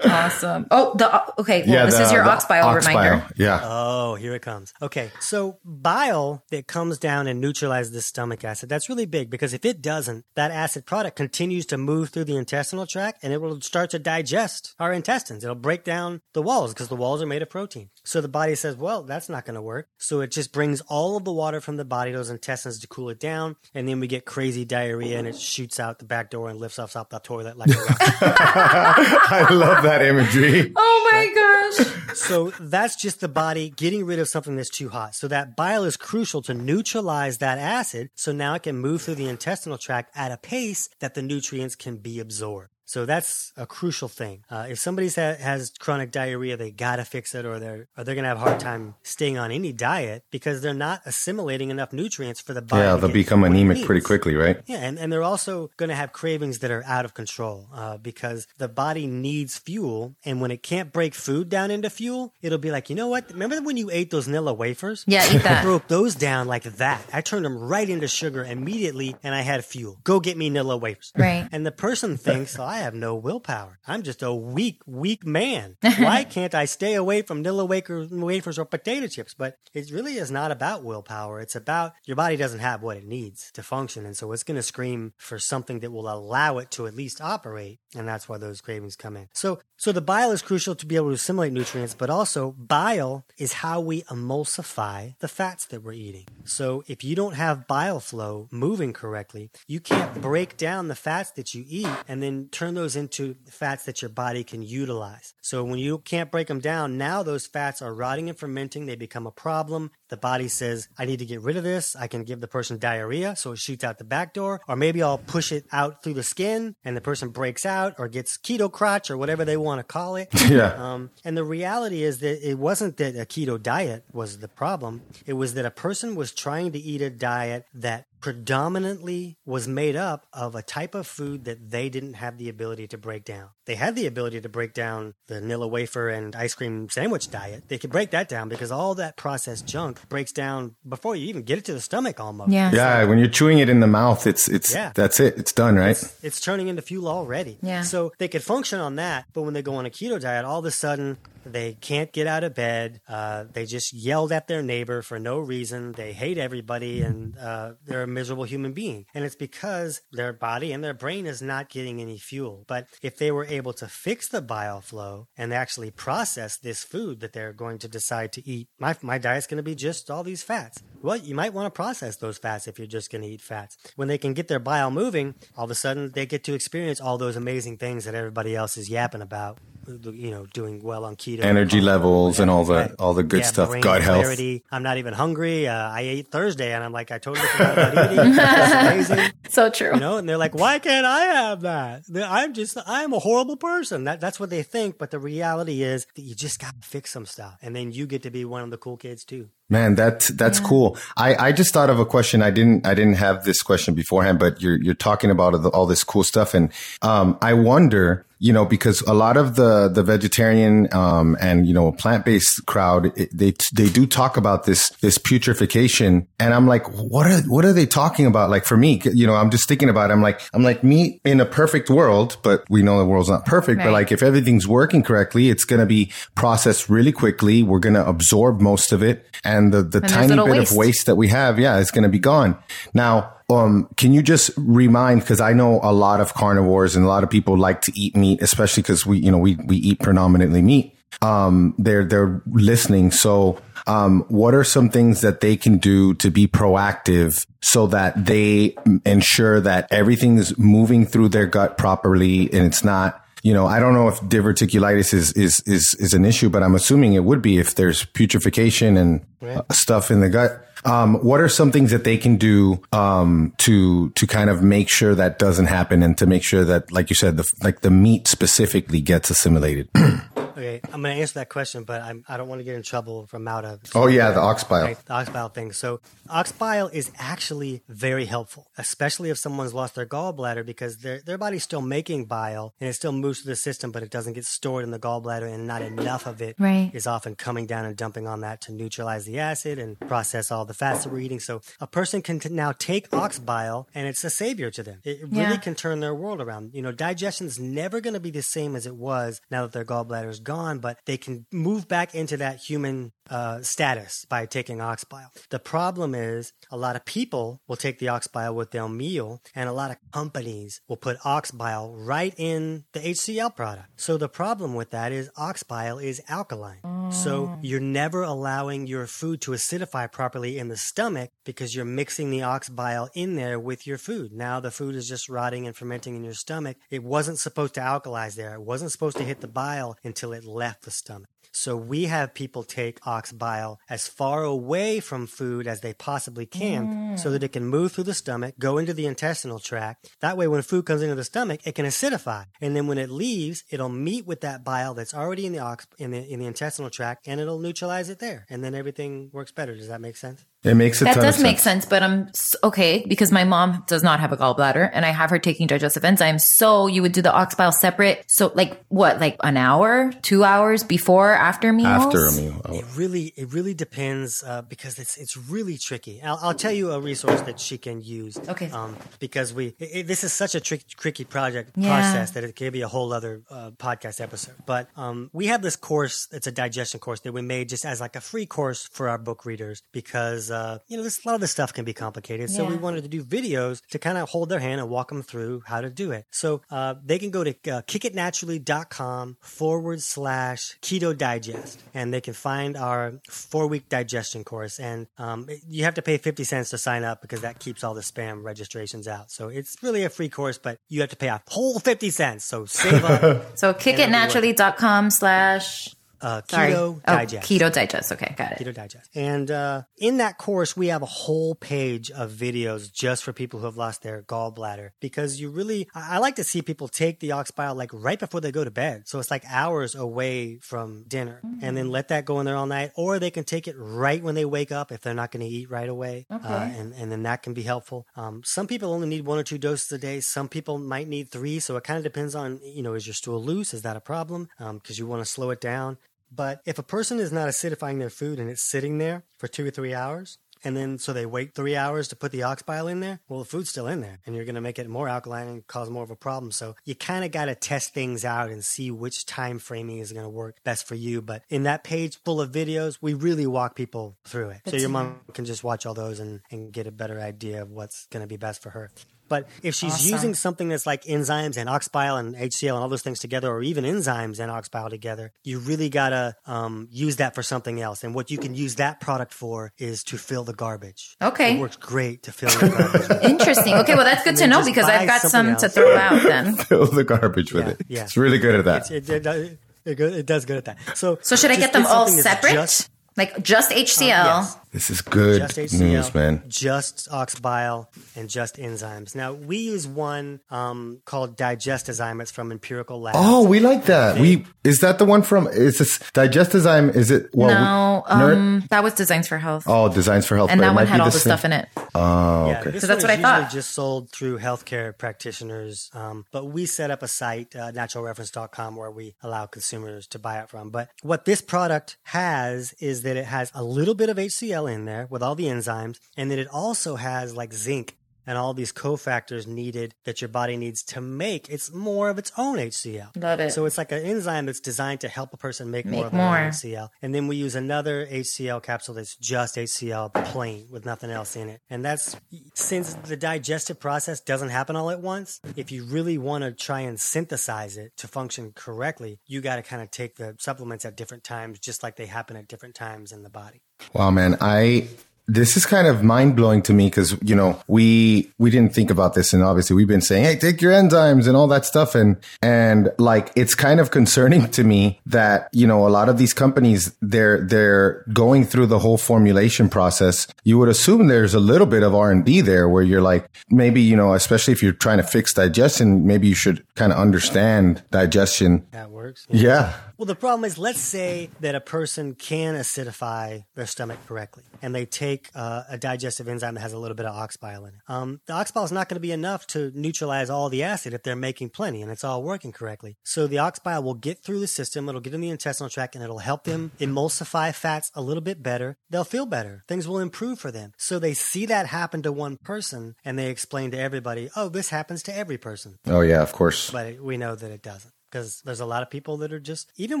Awesome. Oh, the uh, okay. Well, this the- is your the ox bile ox reminder. bile. Yeah. Oh, here it comes. Okay, so bile that comes down and neutralizes the stomach acid, that's really big because if it doesn't, that acid product continues to move through the intestinal tract and it will start to digest our intestines. It'll break down the walls because the walls are made of protein. So the body says, well, that's not going to work. So it just brings all of the water from the body to those intestines to cool it down. And then we get crazy diarrhea and it shoots out the back door and lifts us off the toilet like a rocket. I love that imagery. Oh my gosh. So that's just the body getting rid of something that's too hot. So that bile is crucial to neutralize that acid. So now it can move through the intestinal tract at a pace that the nutrients can be absorbed. So that's a crucial thing. Uh, if somebody ha- has chronic diarrhea, they gotta fix it, or they're or they're gonna have a hard time staying on any diet because they're not assimilating enough nutrients for the body. Yeah, they'll become anemic pretty quickly, right? Yeah, and, and they're also going to have cravings that are out of control uh, because the body needs fuel. And when it can't break food down into fuel, it'll be like, you know what? Remember when you ate those Nilla wafers? Yeah, eat I that. broke those down like that. I turned them right into sugar immediately and I had fuel. Go get me Nilla wafers. Right. And the person thinks, oh, I have no willpower. I'm just a weak, weak man. Why can't I stay away from Nilla wafers or potato chips? But it really is not about willpower. It's about your body doesn't have what it needs to function. And so it's going to scream for something that will allow it to at least operate. And that's why those cravings come in. So, so the bile is crucial to be able to assimilate nutrients, but also bile is how we emulsify the fats that we're eating. So if you don't have bile flow moving correctly, you can't break down the fats that you eat and then turn those into fats that your body can utilize. So when you can't break them down, now those fats are rotting and fermenting. They become a problem. The body says, I need to get rid of this. I can give the person diarrhea, so it shoots out the back door. Or maybe I'll push it out through the skin and the person breaks out or gets keto crotch or whatever they want to call it. Yeah. Um, and the reality is that it wasn't that a keto diet was the problem. It was that a person was trying to eat a diet that predominantly was made up of a type of food that they didn't have the ability to break down. They had the ability to break down the Nilla wafer and ice cream sandwich diet. They could break that down because all that processed junk breaks down before you even get it to the stomach almost. Yeah. Yeah, when you're chewing it in the mouth, it's it's Yeah. that's it. It's done, right? it's turning into fuel already. Yeah. So they could function on that, but when they go on a keto diet, all of a sudden They can't get out of bed. Uh, they just yelled at their neighbor for no reason. They hate everybody and uh, they're a miserable human being. And it's because their body and their brain is not getting any fuel. But if they were able to fix the bile flow and actually process this food that they're going to decide to eat, my, my diet's going to be just all these fats. Well, you might want to process those fats if you're just going to eat fats. When they can get their bile moving, all of a sudden they get to experience all those amazing things that everybody else is yapping about you know, doing well on keto, energy levels, and all the all the good yeah, stuff, gut clarity. health. I'm not even hungry. Uh, I ate Thursday, and I'm like, I totally forgot about eating. That's amazing. So true. You know, and they're like, why can't I have that? I'm just, I'm a horrible person. That, that's what they think. But the reality is that you just got to fix some stuff, and then you get to be one of the cool kids too. Man, that's that's yeah. cool. I, I just thought of a question. I didn't I didn't have this question beforehand, but you're you're talking about all this cool stuff, and um, I wonder you know, because a lot of the, the vegetarian, um, and, you know, plant-based crowd, it, they, they do talk about this, this putrefaction. And I'm like, what are, what are they talking about? Like for me, you know, I'm just thinking about it. I'm like, I'm like meat in a perfect world, but we know the world's not perfect. Right. But like if everything's working correctly, it's going to be processed really quickly. We're going to absorb most of it. And the, the and tiny bit waste. of waste that we have, yeah, it's going to be gone. Now, um, can you just remind, cause I know a lot of carnivores and a lot of people like to eat meat, especially cause we, you know, we, we eat predominantly meat. Um, they're, they're listening. So, um, what are some things that they can do to be proactive so that they ensure that everything is moving through their gut properly and it's not, you know, I don't know if diverticulitis is, is, is, is an issue, but I'm assuming it would be if there's putrefaction and stuff in the gut. Um, what are some things that they can do um, to to kind of make sure that doesn't happen, and to make sure that, like you said, the like the meat specifically gets assimilated? okay, I'm going to answer that question, but I'm, I do not want to get in trouble from Maura. oh yeah, the ox bile. Right, the ox bile thing. So ox bile is actually very helpful, especially if someone's lost their gallbladder because their their body's still making bile and it still moves through the system, but it doesn't get stored in the gallbladder, and not enough of it right. is often coming down and dumping on that to neutralize the acid and process all the fats that we're eating. So a person can t- now take ox bile and it's a savior to them. It really yeah. can turn their world around. You know, digestion is never going to be the same as it was now that their gallbladder is gone, but they can move back into that human uh, status by taking ox bile. The problem is a lot of people will take the ox bile with their meal, and a lot of companies will put ox bile right in the HCl product. So the problem with that is ox bile is alkaline. Mm. So you're never allowing your food to acidify properly in the stomach because you're mixing the ox bile in there with your food. Now the food is just rotting and fermenting in your stomach. It wasn't supposed to alkalize there. It wasn't supposed to hit the bile until it left the stomach. So we have people take ox bile as far away from food as they possibly can mm. so that it can move through the stomach, go into the intestinal tract. That way, when food comes into the stomach, it can acidify. And then when it leaves, it'll meet with that bile that's already in the ox, in the, in the intestinal tract and it'll neutralize it there. And then everything works better. Does that make sense? It makes it a that does make sense, but I'm okay because my mom does not have a gallbladder, and I have her taking digestive enzymes. So you would do the ox bile separate. So like what, like an hour, two hours before, after meals? After a meal. It really, it really depends uh, because it's it's really tricky. I'll, I'll, tell you a resource that she can use. Okay. Um, because we it, this is such a tricky, tricky project yeah. process that it could be a whole other uh, podcast episode. But um, we have this course. It's a digestion course that we made just as like a free course for our book readers because uh, you know, this, a lot of this stuff can be complicated. So yeah. we wanted to do videos to kind of hold their hand and walk them through how to do it. So uh, they can go to uh, kickitnaturally.com forward slash keto digest and they can find our four week digestion course. And um, you have to pay 50 cents to sign up because that keeps all the spam registrations out. So it's really a free course, but you have to pay a whole 50 cents. So save up. so kickitnaturally.com slash uh, Keto oh, Digest. Keto Digest. Okay, got it. Keto Digest. And uh, in that course, we have a whole page of videos just for people who have lost their gallbladder because you really, I, I like to see people take the ox bile like right before they go to bed. So it's like hours away from dinner mm-hmm. and then let that go in there all night. Or they can take it right when they wake up if they're not going to eat right away. Uh, okay. Uh, and, and then that can be helpful. Um, some people only need one or two doses a day. Some people might need three. So it kind of depends on, you know, is your stool loose? Is that a problem? Because um, you want to slow it down. But if a person is not acidifying their food and it's sitting there for two or three hours, and then so they wait three hours to put the ox bile in there. Well, the food's still in there, and you're going to make it more alkaline and cause more of a problem. So you kind of got to test things out and see which time framing is going to work best for you. But in that page full of videos, we really walk people through it, so your mom can just watch all those and, and get a better idea of what's going to be best for her. But if she's Awesome. using something that's like enzymes and oxbile and HCl and all those things together, or even enzymes and oxbile together, you really gotta um, use that for something else. And what you can use that product for is to fill the garbage. Okay. it works great to fill the garbage. Interesting. Okay, well that's good to know because I've got some something to throw out then. Fill the garbage with Yeah, it. yeah. It's really good at that. it, it, does- it, it does good at that. So, So should I get them all separate? just- like just HCl? yes. This is good just HCl, news, man. just ox bile, and just enzymes. Now we use one um, called Digestizyme. It's from Empirical Labs. Oh, we like that. We is that the one from? Is this Digestizyme? Is it? Well, no, we- um, that was Designs for Health. oh, Designs for Health. and but it that one had all the same- stuff in it. Oh, Yeah, okay. this So that's what I thought. usually just sold through healthcare practitioners. Um, but we set up a site, uh, naturalreference.com, where we allow consumers to buy it from. But what this product has is that it has a little bit of HCl in there with all the enzymes, and then it also has like zinc and all these cofactors needed that your body needs to make. It's more of its own HCl. Love it. So it's like an enzyme that's designed to help a person make, more Make of their own more. HCl. And then we use another HCl capsule that's just HCl plain with nothing else in it. And that's since the digestive process doesn't happen all at once, if you really want to try and synthesize it to function correctly, you got to kind of take the supplements at different times, just like they happen at different times in the body. Wow, man. I this is kind of mind blowing to me because you know we we didn't think about this, and obviously we've been saying, "Hey, take your enzymes and all that stuff," and and like it's kind of concerning to me that you know a lot of these companies they're they're going through the whole formulation process. You would assume there's a little bit of R and D there, where you're like maybe you know especially if you're trying to fix digestion, maybe you should kind of understand digestion. That works. Yeah. Well, the problem is, let's say that a person can acidify their stomach correctly, and they take uh, a digestive enzyme that has a little bit of oxbile in it. Um, the oxbile is not going to be enough to neutralize all the acid if they're making plenty and it's all working correctly. So the oxbile will get through the system, it'll get in the intestinal tract, and it'll help them emulsify fats a little bit better. They'll feel better. Things will improve for them. So they see that happen to one person, and they explain to everybody, "Oh, this happens to every person." Oh yeah, of course. but it, we know that it doesn't because there's a lot of people that are just even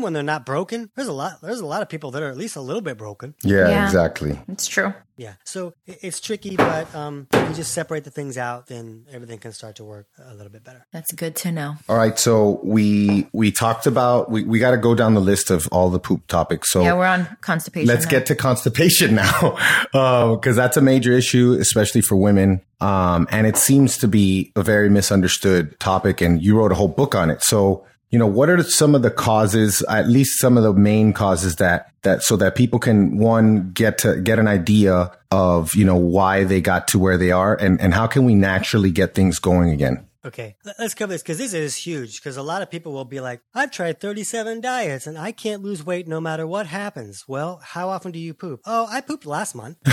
when they're not broken there's a lot there's a lot of people that are at least a little bit broken Yeah, Yeah. exactly. It's true. yeah so it's tricky but um if you just separate the things out then everything can start to work a little bit better That's good to know. All right, so we we talked about we, we got to go down the list of all the poop topics. So Yeah, we're on constipation. let's now. get to constipation now, because that's a major issue, especially for women. Um, and it seems to be a very misunderstood topic. And you wrote a whole book on it. So you know, what are some of the causes, at least some of the main causes that that so that people can one get to get an idea of you know why they got to where they are, and and how can we naturally get things going again. Okay, let- let's cover this because this is huge. Because a lot of people will be like, "I've tried 37 diets and I can't lose weight no matter what happens." Well, how often do you poop? Oh, I pooped last month.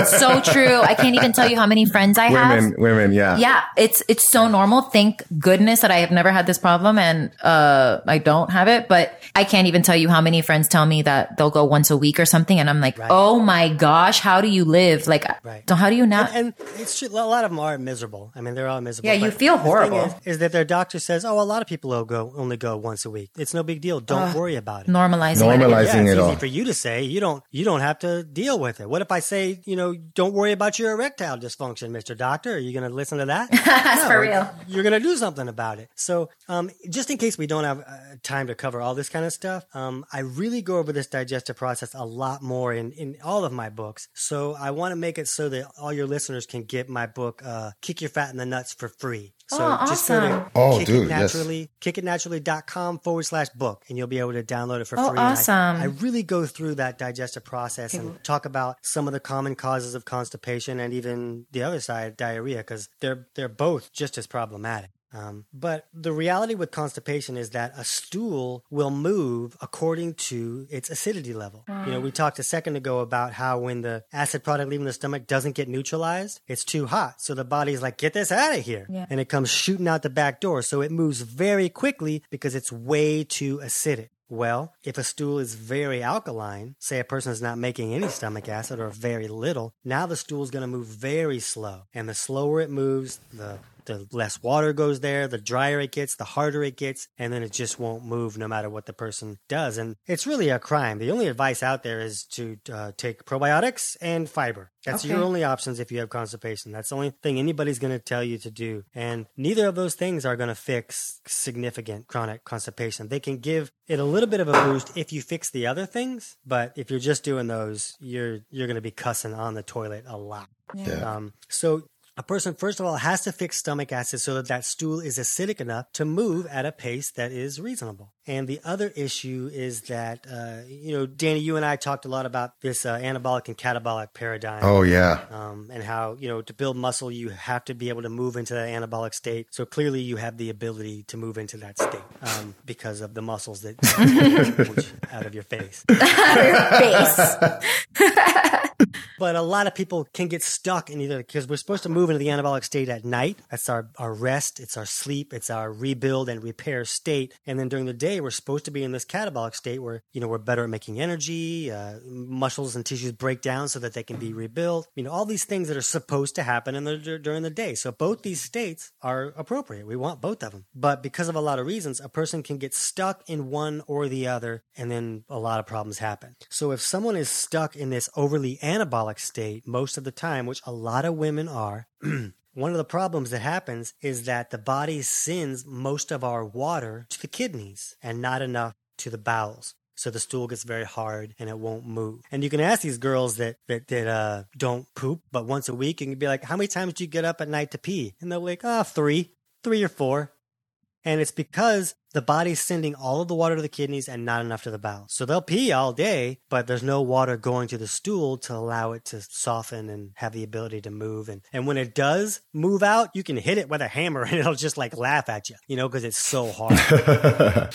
It's so true. I can't even tell you how many friends I have. Women, women, yeah, Yeah, it's it's so normal. Thank goodness that I have never had this problem and uh I don't have it, but I can't even tell you how many friends tell me that they'll go once a week or something and I'm like, "Oh my gosh, how do you live?" Like Right. so how do you not and it's a lot of them are miserable. I mean, they're all miserable. Yeah, you feel the thing horrible. Is, is that their doctor says, "Oh, a lot of people will go only go once a week. It's no big deal. Don't worry about it." normalizing Normal- it? Normalizing yeah, it it's all. for you to say. You don't. You don't have to deal with it. What if I say, you know, don't worry about your erectile dysfunction, Mister Doctor? Are you going to listen to that? That's No, for real. You're going to do something about it. So, um, just in case we don't have uh, time to cover all this kind of stuff, um, I really go over this digestive process a lot more in, in all of my books. So I want to make it so that all your listeners can get my book, uh, Kick Your Fat in the Nuts for free. So Oh, just go to awesome. Oh, Kick dude, It yes. naturally, kickitnaturally.com forward slash book, and you'll be able to download it for Oh, free. And I- awesome. I, really go through that digestive process and talk about some of the common causes of constipation and even the other side, diarrhea, because they're they're both just as problematic. Um, but the reality with constipation is that a stool will move according to its acidity level. You know, we talked a second ago about how when the acid product leaving the stomach doesn't get neutralized, it's too hot. So the body's like, get this out of here. Yeah. And it comes shooting out the back door. So it moves very quickly because it's way too acidic. Well, if a stool is very alkaline, say a person is not making any stomach acid or very little, now the stool is going to move very slow. And the slower it moves, the the less water goes there, the drier it gets, the harder it gets, and then it just won't move no matter what the person does. And it's really a crime. The only advice out there is to uh, take probiotics and fiber. That's Okay. your only options if you have constipation. That's the only thing anybody's going to tell you to do. And neither of those things are going to fix significant chronic constipation. They can give it a little bit of a boost if you fix the other things, but if you're just doing those, you're you're going to be cussing on the toilet a lot. Yeah. Um, so a person, first of all, has to fix stomach acid so that that stool is acidic enough to move at a pace that is reasonable. And the other issue is that, uh, you know, Danny, you and I talked a lot about this uh, anabolic and catabolic paradigm. Oh yeah. Um, and how, you know, to build muscle, you have to be able to move into that anabolic state. So clearly you have the ability to move into that state um, because of the muscles that out of your face. Face. But a lot of people can get stuck in either because we're supposed to move into the anabolic state at night. That's our, our rest, it's our sleep, it's our rebuild and repair state. And then during the day, we're supposed to be in this catabolic state where, you know, we're better at making energy, uh, muscles and tissues break down so that they can be rebuilt. You know, all these things that are supposed to happen in the, during the day. So both these states are appropriate. We want both of them. But because of a lot of reasons, a person can get stuck in one or the other, and then a lot of problems happen. So if someone is stuck in this overly anabolic state most of the time, which a lot of women are, one of the problems that happens is that the body sends most of our water to the kidneys and not enough to the bowels. So the stool gets very hard and it won't move. And you can ask these girls that that, that uh, don't poop, but once a week, and you can be like, "How many times do you get up at night to pee?" And they're like, "Ah, three, three or four. And it's because the body's sending all of the water to the kidneys and not enough to the bowels. So they'll pee all day, but there's no water going to the stool to allow it to soften and have the ability to move. And, and when it does move out, you can hit it with a hammer and it'll just like laugh at you, you know, because it's so hard.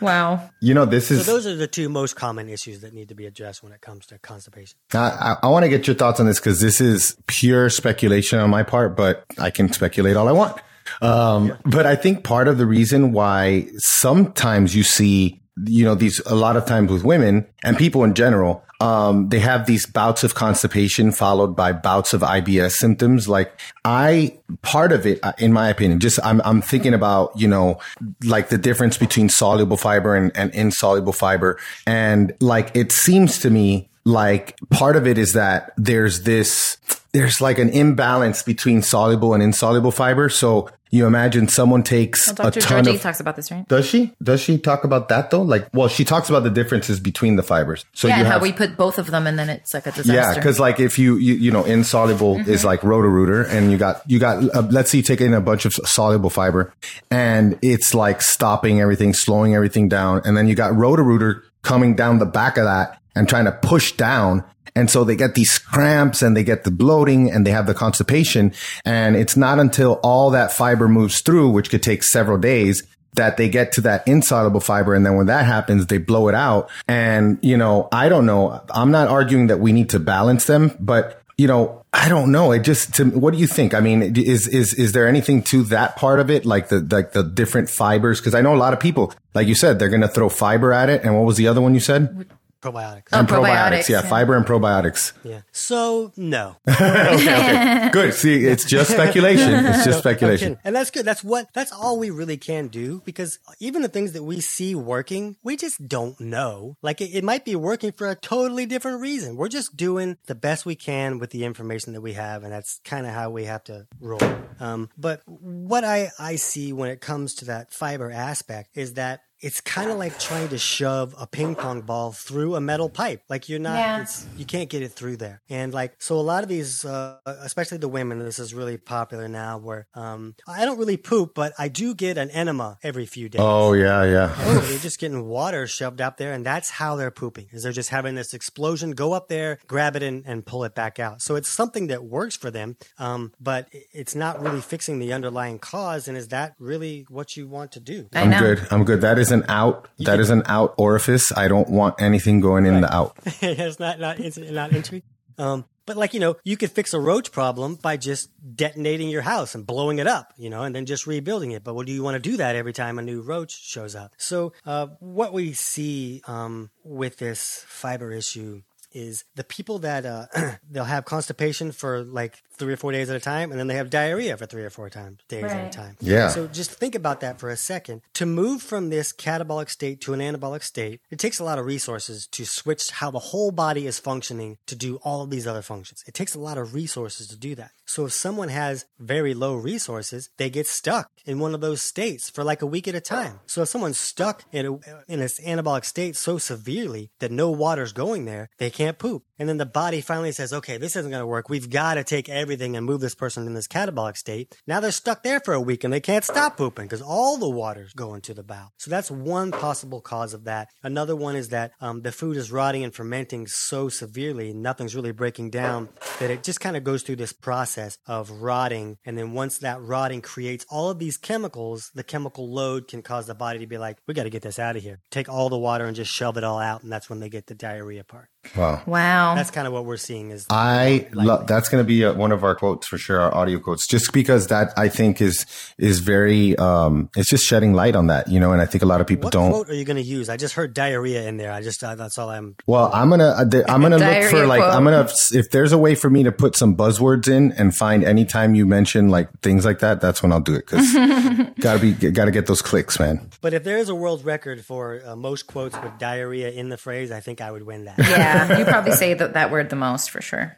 Wow. You know, this is. so those are the two most common issues that need to be addressed when it comes to constipation. I, I, I want to get your thoughts on this because this is pure speculation on my part, but I can speculate all I want. Um, but I think part of the reason why sometimes you see, you know, these a lot of times with women and people in general, um, they have these bouts of constipation followed by bouts of IBS symptoms. Like I, part of it, uh, in my opinion, just I'm, I'm thinking about, you know, like the difference between soluble fiber and, and insoluble fiber. And like, it seems to me like part of it is that there's this, there's like an imbalance between soluble and insoluble fiber. So you imagine someone takes Well, Dr. a ton Georgie of. talks about this, right? Does she? Does she talk about that though? Like, well, she talks about the differences between the fibers. So yeah, you and how we put both of them and then it's like a disaster. yeah, because like if you, you you know insoluble is like Roto-Rooter, and you got you got uh, let's say you take in a bunch of soluble fiber, and it's like stopping everything, slowing everything down, and then you got Roto-Rooter coming down the back of that and trying to push down. And so they get these cramps and they get the bloating and they have the constipation. And it's not until all that fiber moves through, which could take several days, that they get to that insoluble fiber. And then when that happens, they blow it out. And, you know, I don't know. I'm not arguing that we need to balance them, but you know, I don't know. It just, to, what do you think? I mean, is, is, is there anything to that part of it? Like the, like the different fibers? Cause I know a lot of people, like you said, they're going to throw fiber at it. And what was the other one you said? Probiotics. Oh, And probiotics, Yeah, yeah. Fiber and probiotics. Yeah. So, no. okay, okay, Good. See, it's just speculation. It's just speculation. Okay. And that's good. That's what, that's all we really can do because even the things that we see working, we just don't know. Like it, it might be working for a totally different reason. We're just doing the best we can with the information that we have. And that's kind of how we have to roll. Um, but what I, I see when it comes to that fiber aspect is that it's kind of like trying to shove a ping pong ball through a metal pipe. Like you're not, Yeah. it's, you can't get it through there. And like, so a lot of these, uh, especially the women, this is really popular now where, um, I don't really poop, but I do get an enema every few days. Oh, yeah, yeah. So they're just getting water shoved up there, and that's how they're pooping. Is they're just having this explosion, go up there, grab it, and, and pull it back out. So it's something that works for them, um, but it's not really fixing the underlying cause. And is that really what you want to do? I I'm good. I'm good. That is an out. That is an out orifice. I don't want anything going in the out. it's not not it's not entry. Um, but like, you know, you could fix a roach problem by just detonating your house and blowing it up, you know, and then just rebuilding it. But what do you want to do that every time a new roach shows up? So, uh, what we see, um, with this fiber issue is the people that uh, they'll have constipation for like three or four days at a time, and then they have diarrhea for three or four times days at a time. Yeah. So just think about that for a second. To move from this catabolic state to an anabolic state, it takes a lot of resources to switch how the whole body is functioning to do all of these other functions. It takes a lot of resources to do that. So if someone has very low resources, they get stuck in one of those states for like a week at a time. So if someone's stuck in a, in this anabolic state so severely that no water's going there, they can't poop. And then the body finally says, okay, this isn't going to work. We've got to take everything and move this person in this catabolic state. Now they're stuck there for a week and they can't stop pooping because all the water's going to the bowel. So that's one possible cause of that. Another one is that um, the food is rotting and fermenting so severely, nothing's really breaking down that it just kind of goes through this process of rotting. And then once that rotting creates all of these chemicals, the chemical load can cause the body to be like, we got to get this out of here. Take all the water and just shove it all out. And that's when they get the diarrhea part. Wow. Wow. That's kind of what we're seeing is I love that's going to be uh one of our quotes for sure, our audio quotes, just because that I think is is very um it's just shedding light on that, you know, and I think a lot of people what don't. quote are you going to use? I just heard diarrhea in there. I just, uh, that's all I'm. Well, I'm gonna uh, I'm gonna look for like quote. I'm gonna if there's a way for me to put some buzzwords in and find anytime you mention like things like that, that's when I'll do it because gotta be gotta get those clicks, man. But if there is a world record for uh, most quotes with diarrhea in the phrase, I think I would win that. yeah, you probably say that, that word the most for sure.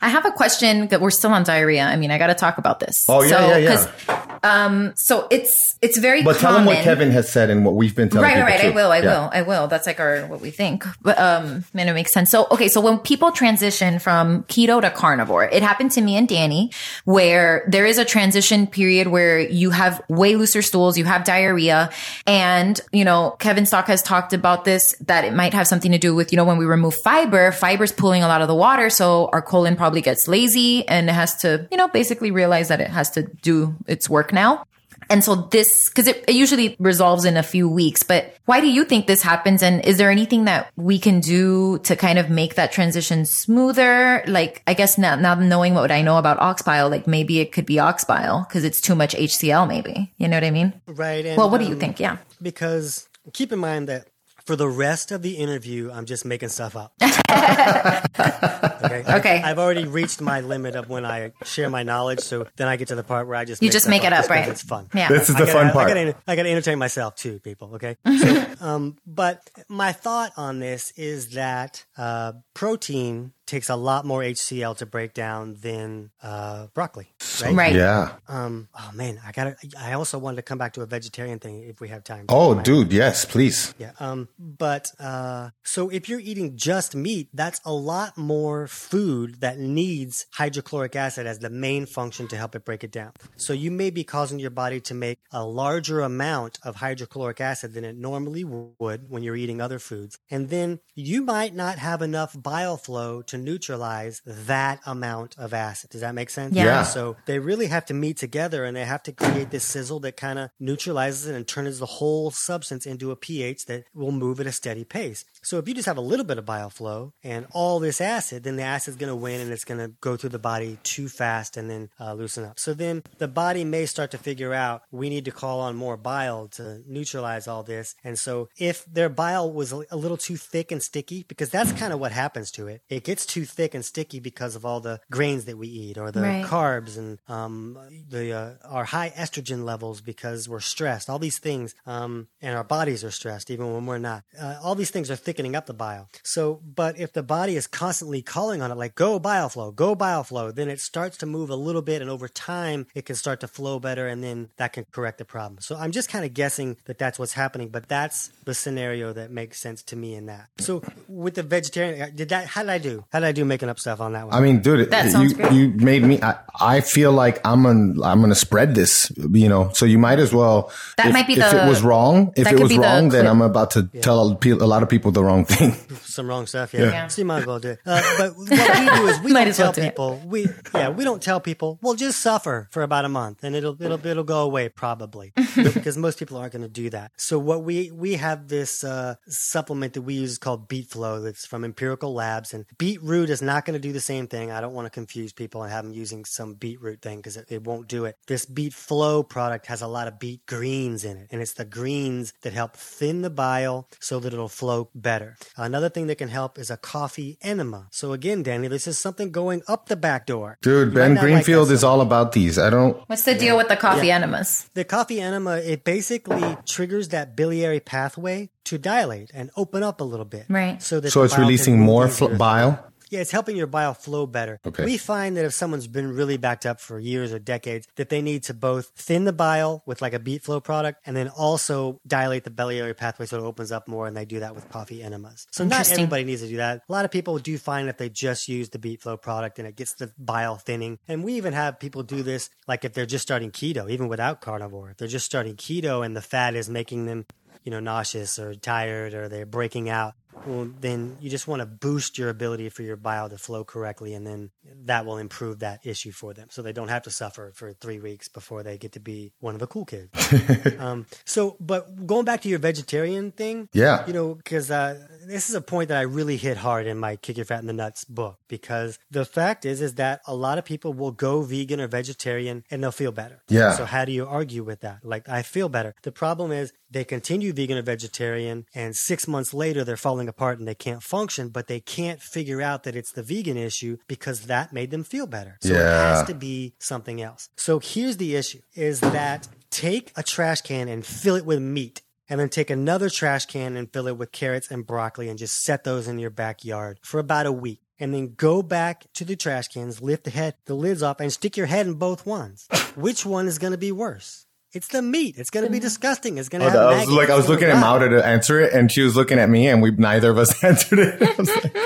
I have a question that we're still on diarrhea. I mean, I got to talk about this. Oh, yeah, so, yeah, yeah. Um, so it's it's very But tell common. them what Kevin has said and what we've been telling Right, right, right. I will, I Yeah. will, I will. That's like our what we think. But um, and it makes sense. So okay, so when people transition from keto to carnivore, it happened to me and Danny, where there is a transition period where you have way looser stools, you have diarrhea, and you know Kevin Stock has talked about this that it might have something to do with you know when we remove fiber, fiber's pulling a lot of the water, so our colon probably gets lazy and it has to you know basically realize that it has to do its work now. And so this, cause it, it usually resolves in a few weeks, but why do you think this happens? And is there anything that we can do to kind of make that transition smoother? Like, I guess now, now knowing what I know about ox bile, like maybe it could be ox bile because it's too much HCl, maybe. You know what I mean? Right. And, Well, what do you um, think? Yeah. Because keep in mind that for the rest of the interview, I'm just making stuff up. okay. Okay. I've already reached my limit of when I share my knowledge, so then I get to the part where I just You make just stuff make it up, right? It's fun. Yeah. This is the gotta- fun part. I gotta, I gotta entertain myself too, people. Okay. So, um, but my thought on this is that uh, protein takes a lot more HCl to break down than uh, broccoli. Right. Right. Yeah. Um. Oh man, I gotta. I also wanted to come back to a vegetarian thing if we have time. Oh, My- dude, yes, please. yeah. Um, but uh, so if you're eating just meat, that's a lot more food that needs hydrochloric acid as the main function to help it break it down. So you may be causing your body to make a larger amount of hydrochloric acid than it normally would when you're eating other foods. And then you might not have enough bile flow to neutralize that amount of acid. Does that make sense? Yeah. Yeah. So they really have to meet together and they have to create this sizzle that kind of neutralizes it and turns the whole substance into a pH that will move at a steady pace. So if you just have a little bit of bile flow and all this acid, then the acid is going to win and it's going to go through the body too fast and then uh, loosen up. So then the body may start to figure out we need to call on more bile to neutralize all this. And so if their bile was a a little too thick and sticky, because that's kind of what happens to it, it gets too thick and sticky because of all the grains that we eat or the Right. carbs and um, the uh, our high estrogen levels because we're stressed. All these things, um, and our bodies are stressed even when we're not. Uh, all these things are thickening up the bile. So, but if the body is constantly calling on it, like go bile flow, go bile flow, then it starts to move a little bit, and over time it can start to flow better, and then that can correct the problem. So I'm just kind of guessing that that's what's happening, but that's the scenario that makes sense to me in that. So with the vegetarian, uh, did that? How did I do? How did I do making up stuff on that one? I mean, dude, That you, great. you made me. I, I feel like I'm gonna I'm gonna spread this. You know, so you might as well. That if, might be if the- it was wrong. If it was be the wrong, then. I'm about to tell a, lot of people the wrong thing. Some wrong stuff. Yeah. Yeah. So you might as well do it. Uh, but what we do is we don't as well tell it. people we yeah we don't tell people We'll just suffer for about a month and it'll it'll it'll go away probably because most people aren't going to do that. So what we we have this uh, supplement that we use called Beet Flow that's from Empirical Labs and beetroot is not going to do the same thing. I don't want to confuse people and have them using some beetroot thing because it, it won't do it. This Beet Flow product has a lot of beet greens in it and it's the greens that help thin the bile so that it'll flow better. Another thing that can help is a coffee enema. So again, Danny, this is something going up the back door. Dude, You Ben might not like Greenfield that is so all about these. I don't. What's the deal with the coffee enemas? the coffee enema, it basically triggers that biliary pathway to dilate and open up a little bit. Right. So that So it's releasing more fl- bile. Yeah, it's helping your bile flow better. Okay. We find that if someone's been really backed up for years or decades, that they need to both thin the bile with like a beet flow product and then also dilate the biliary pathway so it opens up more. And they do that with coffee enemas. So not Interesting. everybody needs to do that. A lot of people do find if they just use the beet flow product and it gets the bile thinning. And we even have people do this like if they're just starting keto, even without carnivore. If they're just starting keto and the fat is making them you know, nauseous or tired or they're breaking out, well, then you just want to boost your ability for your bile to flow correctly, and then that will improve that issue for them, so they don't have to suffer for three weeks before they get to be one of the cool kids. um, so, but going back to your vegetarian thing, Yeah. you know, because uh, this is a point that I really hit hard in my "Kick Your Fat in the Nuts" book, because the fact is, is that a lot of people will go vegan or vegetarian and they'll feel better. Yeah. So how do you argue with that? Like, I feel better. The problem is they continue vegan or vegetarian, and six months later they're falling apart and they can't function, but they can't figure out that it's the vegan issue because that made them feel better. So it has to be something else. So here's the issue is that take a trash can and fill it with meat. And then take another trash can and fill it with carrots and broccoli and just set those in your backyard for about a week. And then go back to the trash cans, lift the head, the lids off, and stick your head in both ones. Which one is going to be worse? It's the meat. It's going to be disgusting. It's going to have I was like, I was looking at rot. Maura to answer it, and she was looking at me, and we neither of us answered it. Like,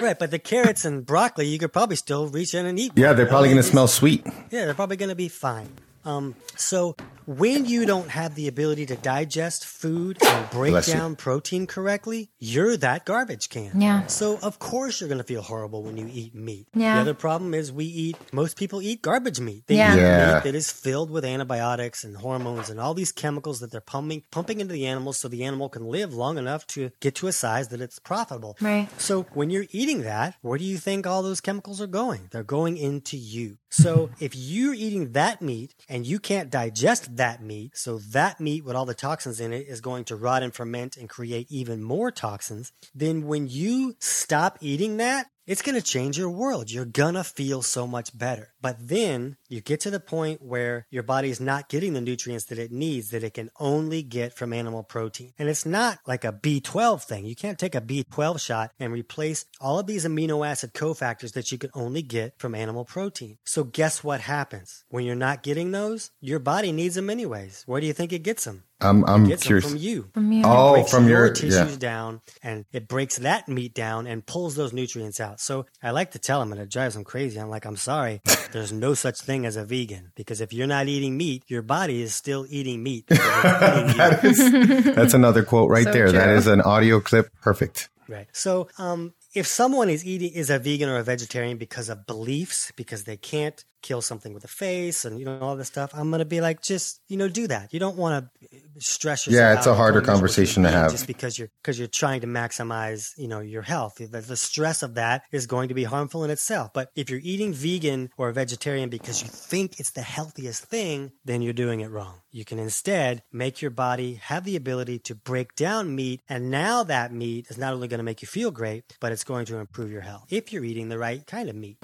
Right, but the carrots and broccoli, you could probably still reach in and eat. yeah, one, they're probably going to smell sweet. Yeah, they're probably going to be fine. Um, so when you don't have the ability to digest food and break Bless you. down protein correctly, you're that garbage can. Yeah. So of course you're going to feel horrible when you eat meat. Yeah. The other problem is we eat. Most people eat garbage meat. They Yeah. eat Yeah. meat that is filled with antibiotics and hormones and all these chemicals that they're pumping pumping into the animals so the animal can live long enough to get to a size that it's profitable. Right. So when you're eating that, where do you think all those chemicals are going? They're going into you. So if you're eating that meat and you can't digest that meat, so that meat with all the toxins in it is going to rot and ferment and create even more toxins, then when you stop eating that, it's going to change your world. You're going to feel so much better. But then you get to the point where your body is not getting the nutrients that it needs that it can only get from animal protein. And it's not like a B12 thing. You can't take a B12 shot and replace all of these amino acid cofactors that you can only get from animal protein. So guess what happens? When you're not getting those, your body needs them anyways. Where do you think it gets them? I'm, I'm Gets them curious. from you. From you. Oh, breaks from your, tissues yeah. down and it breaks that meat down and pulls those nutrients out. So I like to tell them and it drives them crazy. I'm like, I'm sorry, there's no such thing as a vegan because if you're not eating meat, your body is still eating meat. because eating you. That's another quote right So there. That true. is an audio clip. Perfect. Right. So, um, if someone is eating is a vegan or a vegetarian because of beliefs, because they can't kill something with a face and you know all this stuff, I'm gonna be like, just you know, do that. You don't want to stress yourself. Yeah, it's a harder conversation to have. just because you're because you're trying to maximize you know your health. The, the stress of that is going to be harmful in itself. But if you're eating vegan or vegetarian because you think it's the healthiest thing, then you're doing it wrong. You can instead make your body have the ability to break down meat, and now that meat is not only going to make you feel great, but it's going to improve your health if you're eating the right kind of meat.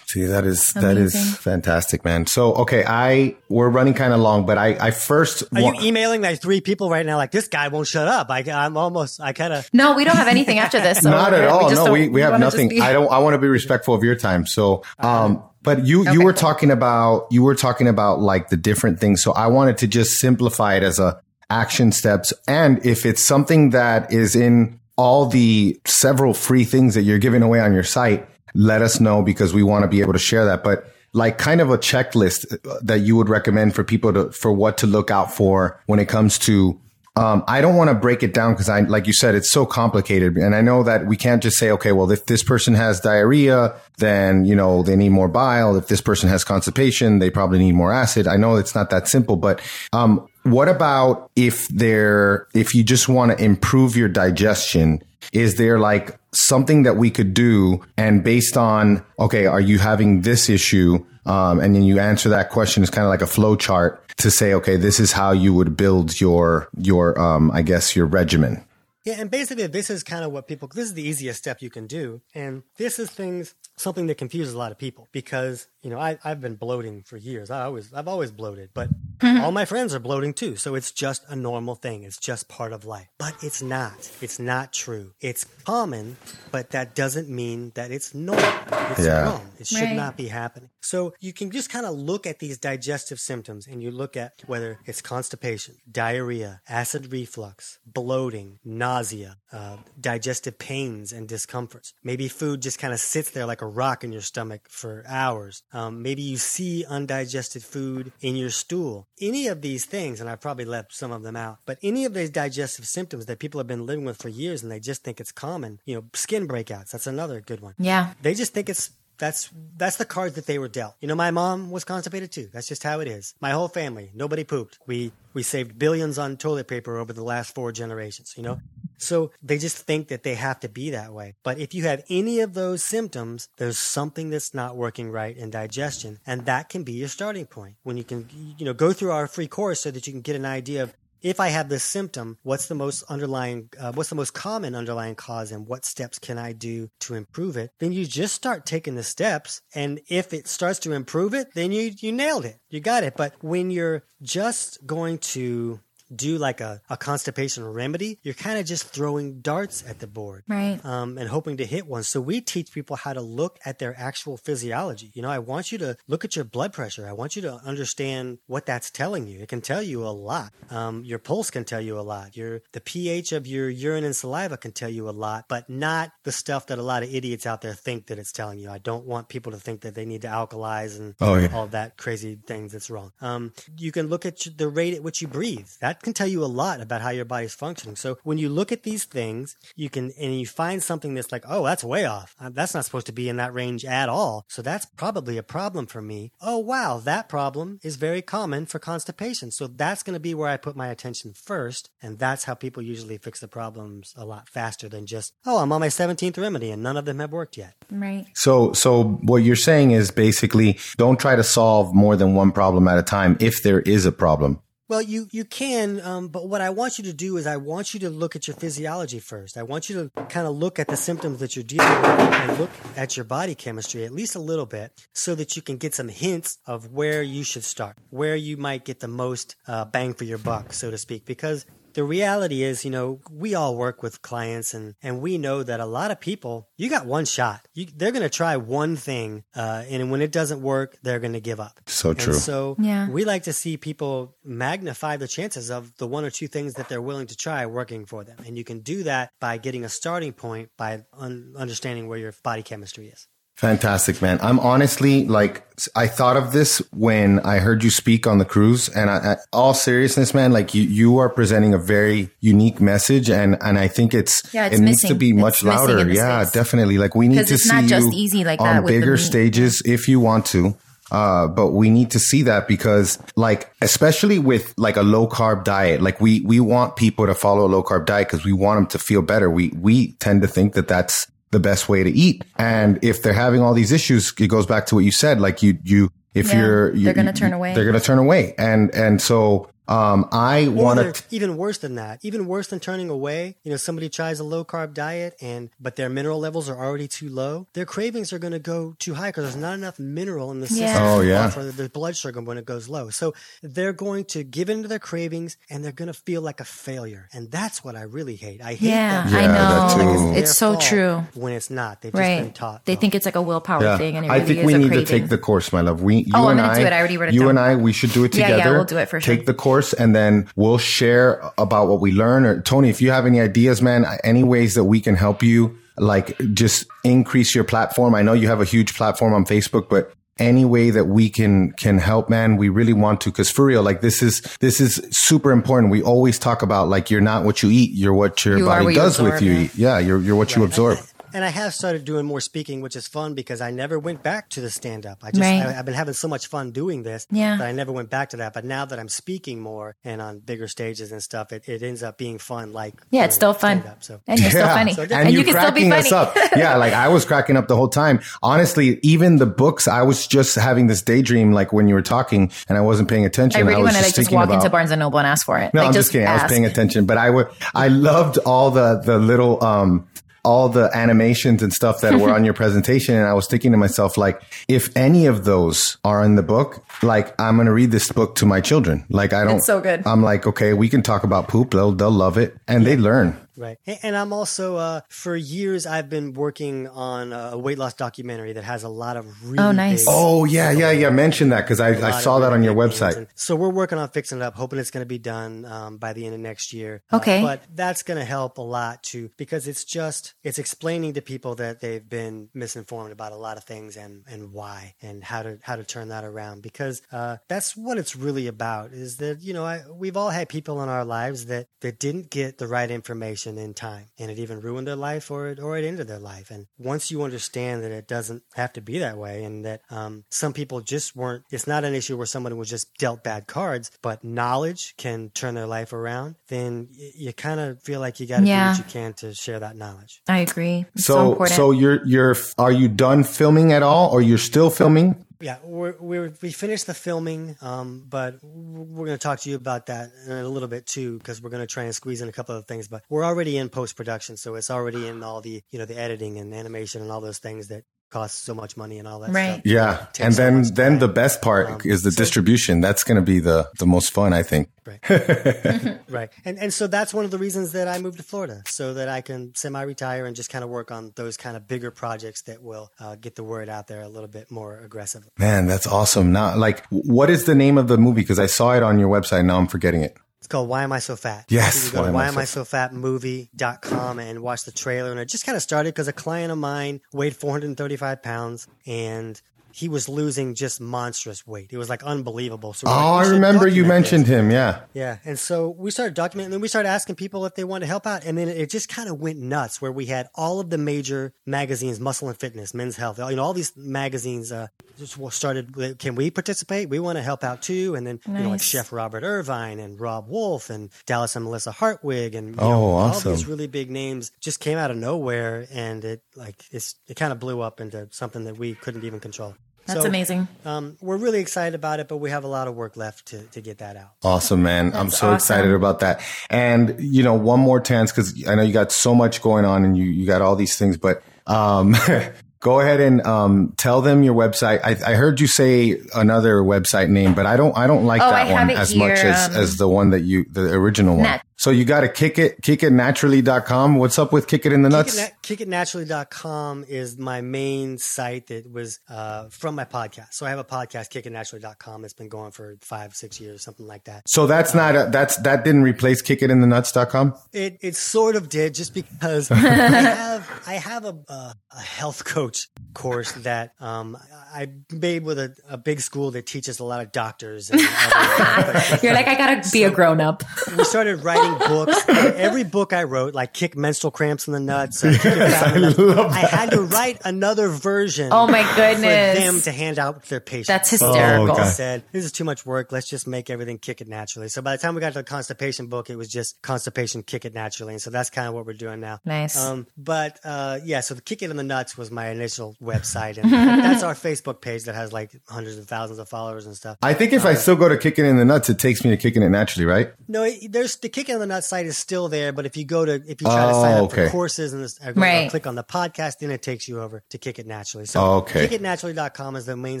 See, that is that is fantastic, man. So, okay, I we're running kind of long, but I I first Are wa- you emailing like three people right now? Like this guy won't shut up. I, I'm almost. I kind of. No, we don't have anything after this. So not at we all. just no, we, we have nothing. be- I don't. I want to be respectful of your time. So, um, but you you were talking about you were talking about like the different things. So I wanted to just simplify it as a action steps, and if it's something that is in all the several free things that you're giving away on your site, let us know because we want to be able to share that. But like kind of a checklist that you would recommend for people to for what to look out for when it comes to um, I don't want to break it down because I, like you said, it's so complicated. And I know that we can't just say, okay, well, if this person has diarrhea, then, you know, they need more bile. If this person has constipation, they probably need more acid. I know it's not that simple, but, um, what about if they're, if you just want to improve your digestion? Is there like something that we could do? And based on, okay, are you having this issue? Um, and then you answer that question is kind of like a flow chart to say, okay, this is how you would build your, your, um, I guess your regimen. Yeah, and basically, this is kind of what people. This is the easiest step you can do, and this is things something that confuses a lot of people because you know I, I've been bloating for years. I always I've always bloated, but all my friends are bloating too. So it's just a normal thing. It's just part of life. But it's not. It's not true. It's common, but that doesn't mean that it's normal. It's Yeah. wrong. It should Right. not be happening. So you can just kind of look at these digestive symptoms and you look at whether it's constipation, diarrhea, acid reflux, bloating, nausea, uh, digestive pains and discomforts. Maybe food just kind of sits there like a rock in your stomach for hours. Um, maybe you see undigested food in your stool. Any of these things, and I've probably left some of them out, but any of these digestive symptoms that people have been living with for years and they just think it's common, you know, skin breakouts, that's another good one Yeah. they just think it's that's that's the cards that they were dealt. You know, my mom was constipated too. That's just how it is. My whole family, nobody pooped. We we saved billions on toilet paper over the last four generations. You know, so they just think that they have to be that way. But if you have any of those symptoms, there's something that's not working right in digestion, and that can be your starting point. When you can, you know, go through our free course so that you can get an idea of if I have this symptom, what's the most underlying, uh, what's the most common underlying cause, and what steps can I do to improve it? Then you just start taking the steps, and if it starts to improve it, then you you nailed it, you got it. But when you're just going to do like a, a constipation remedy, you're kind of just throwing darts at the board Right. um, and hoping to hit one. So we teach people how to look at their actual physiology. You know, I want you to look at your blood pressure. I want you to understand what that's telling you. It can tell you a lot. Um, your pulse can tell you a lot. Your the pH of your urine and saliva can tell you a lot, but not the stuff that a lot of idiots out there think that it's telling you. I don't want people to think that they need to alkalize and Oh, yeah. all that crazy things that's wrong. Um, you can look at the rate at which you breathe. That can tell you a lot about how your body's functioning. So when you look at these things, you can and you find something that's like, oh, that's way off. Uh, That's not supposed to be in that range at all. So that's probably a problem for me. Oh wow, that problem is very common for constipation. So that's going to be where I put my attention first, and that's how people usually fix the problems a lot faster than just, oh, I'm on my 17th remedy and none of them have worked yet. Right. So, so what you're saying is basically don't try to solve more than one problem at a time if there is a problem. Well, you you can, um, but what I want you to do is I want you to look at your physiology first. I want you to kind of look at the symptoms that you're dealing with and look at your body chemistry at least a little bit, so that you can get some hints of where you should start, where you might get the most uh, bang for your buck, so to speak. Because the reality is, you know, we all work with clients, and and we know that a lot of people, you got one shot. You, they're going to try one thing, uh, and when it doesn't work, they're going to give up. So And true. so Yeah. we like to see people magnify the chances of the one or two things that they're willing to try working for them. And you can do that by getting a starting point by un- understanding where your body chemistry is. Fantastic, man. I'm honestly like, I thought of this when I heard you speak on the cruise and I, I, all seriousness, man, like you, you are presenting a very unique message and, and I think it's, Yeah, it's it needs to be much It's missing louder. Yeah, space. definitely. Like we need to see not just you easy like on that with the bigger stages if you want to. Uh, but we need to see that because like, especially with like a low carb diet, like we, we want people to follow a low carb diet because we want them to feel better. We, we tend to think that that's the best way to eat. And if they're having all these issues, it goes back to what you said. Like you, you, if Yeah, you're, you, they're gonna turn away. They're going to turn away. And, and so, um, I want to, even worse than that, even worse than turning away. You know, somebody tries a low carb diet and, but their mineral levels are already too low. Their cravings are going to go too high because there's not enough mineral in the system Oh, yeah. for the blood sugar when it goes low. So they're going to give in to their cravings and they're going to feel like a failure. And that's what I really hate. I hate Yeah, that. Yeah, I that know. too. It's, it's so true. When it's not. They've just been taught. They wrong. think it's like a willpower yeah, thing, and it I really think we a need craving. to take the course, my love. We, you Oh, I'm and gonna I, do it. I already wrote it you down. and I, we should do it Yeah, together. yeah, we'll do it for sure. Take the course and then we'll share about what we learn. Or Tony, if you have any ideas, man, any ways that we can help you, like just increase your platform. I know you have a huge platform on Facebook, but any way that we can can help, man, we really want to. Because for real, like this is this is super important. We always talk about like you're not what you eat, you're what your You body does with you yeah. eat. Yeah, you're you're what you absorb. And I have started doing more speaking, which is fun because I never went back to the stand up. I just, Right. I, have been having so much fun doing this Yeah. that I never went back to that. But now that I'm speaking more and on bigger stages and stuff, it, it ends up being fun. Like, Yeah, it's still fun. stand-up, so. And you're still funny. So- and, and you you can still be funny. us up. yeah, like I was cracking up the whole time. Honestly, even the books, I was just having this daydream, like when you were talking, and I wasn't paying attention. I really was want to like just walk about, into Barnes and Noble and ask for it. No, like, I'm just kidding. I was paying attention, but I would. I loved all the the little um all the animations and stuff that were on your presentation, and I was thinking to myself, like, if any of those are in the book, like, I'm gonna read this book to my children. Like, I don't. It's so good. I'm like, okay, we can talk about poop. They'll they'll love it, and they learn. Right. And, and I'm also, uh, for years, I've been working on a weight loss documentary that has a lot of really Oh, nice. big- Oh yeah, yeah, yeah. Mention that because I, lot saw that on your website. And so we're working on fixing it up, hoping it's going to be done um, by the end of next year. Uh, Okay. but that's going to help a lot too, because it's just it's explaining to people that they've been misinformed about a lot of things and and why and how to how to turn that around. Because uh, that's what it's really about. Is that you know I, we've all had people in our lives that that didn't get the right information in time, and it even ruined their life or it or it ended their life. And once you understand that it doesn't have to be that way, and that um, some people just weren't, it's not an issue where somebody was just dealt bad cards, but knowledge can turn their life around. Then y- you kind of feel like you got to Yeah. do what you can to share that knowledge. I agree. It's so, So so you're you're are you done filming at all, or you're still filming? Yeah, we're, we finished the filming, um, but we're going to talk to you about that in a little bit too, because we're going to try and squeeze in a couple of things. But we're already in post production, so it's already in all the you know the editing and animation and all those things that cost so much money and all that Right. stuff. Yeah, and then much then time. the best part Um, is the so- distribution. That's going to be the the most fun, I think. Right. right. And and so that's one of the reasons that I moved to Florida, so that I can semi retire and just kind of work on those kind of bigger projects that will uh, get the word out there a little bit more aggressively. Man, that's awesome. Now, like, what is the name of the movie? Because I saw it on your website. Now I'm forgetting it. It's called Why Am I So Fat? Yes, You go Why to Am I Why Am So I So Fat movie.com and watch the trailer. And it just kind of started because a client of mine weighed 435 pounds and he was losing just monstrous weight. It was like unbelievable. So we're like, Oh, I remember you document this. mentioned him. Yeah. Yeah. And so we started documenting, and then we started asking people if they wanted to help out. And then it just kind of went nuts where we had all of the major magazines, Muscle and Fitness, Men's Health, you know, all these magazines uh, just started, can we participate? We want to help out too. And then, you know, like Chef Robert Irvine and Robb Wolf and Dallas and Melissa Hartwig and, you Oh, know, all these really big names just came out of nowhere. And it like, it's, it kind of blew up into something that we couldn't even control. That's So, amazing. Um, we're really excited about it, but we have a lot of work left to, to get that out. Awesome, man. I'm That's so excited about that. And, you know, one more chance because I know you got so much going on and you, you got all these things, but, um, go ahead and, um, tell them your website. I, I heard you say another website name, but I don't, I don't like Oh, that I one it as much as, um, as the one that you, the original one. Nat- So you got to kick it, kickitnaturally.com. What's up with kick it in the nuts? Kick it, nat- kickitnaturally.com is my main site that was uh, from my podcast. So I have a podcast, kickitnaturally.com. It's been going for five, six years, something like that. So that's not, a, that's, that didn't replace kickitinthenuts.com. It, it sort of did just because I have, I have a, a, a health coach course that um, I made with a, a big school that teaches a lot of doctors. And You're like, I gotta be a grown up. we started writing books. Every book I wrote, like Kick Menstrual Cramps in the Nuts, uh, Kick It Fat in Nuts, I had to write another version. Oh my goodness! For goodness. them to hand out to their patients. That's hysterical. Oh, I okay. said, this is too much work. Let's just make everything kick it naturally. So by the time we got to the constipation book, it was just constipation kick it naturally. And so that's kind of what we're doing now. Nice. Um, but uh, yeah, so the kick it in the nuts was my initial website, and that's our Facebook page that has like hundreds of thousands of followers and stuff. I think if I still go to kicking in the nuts, it takes me to kicking it naturally, right? No, there's the Kick It in the Nuts site is still there, but if you go to if you try to Oh, sign up oh, okay. for courses and this, or or Right. click on the podcast, then it takes you over to Kick It Naturally. So Oh, okay. kickitnaturally.com is the main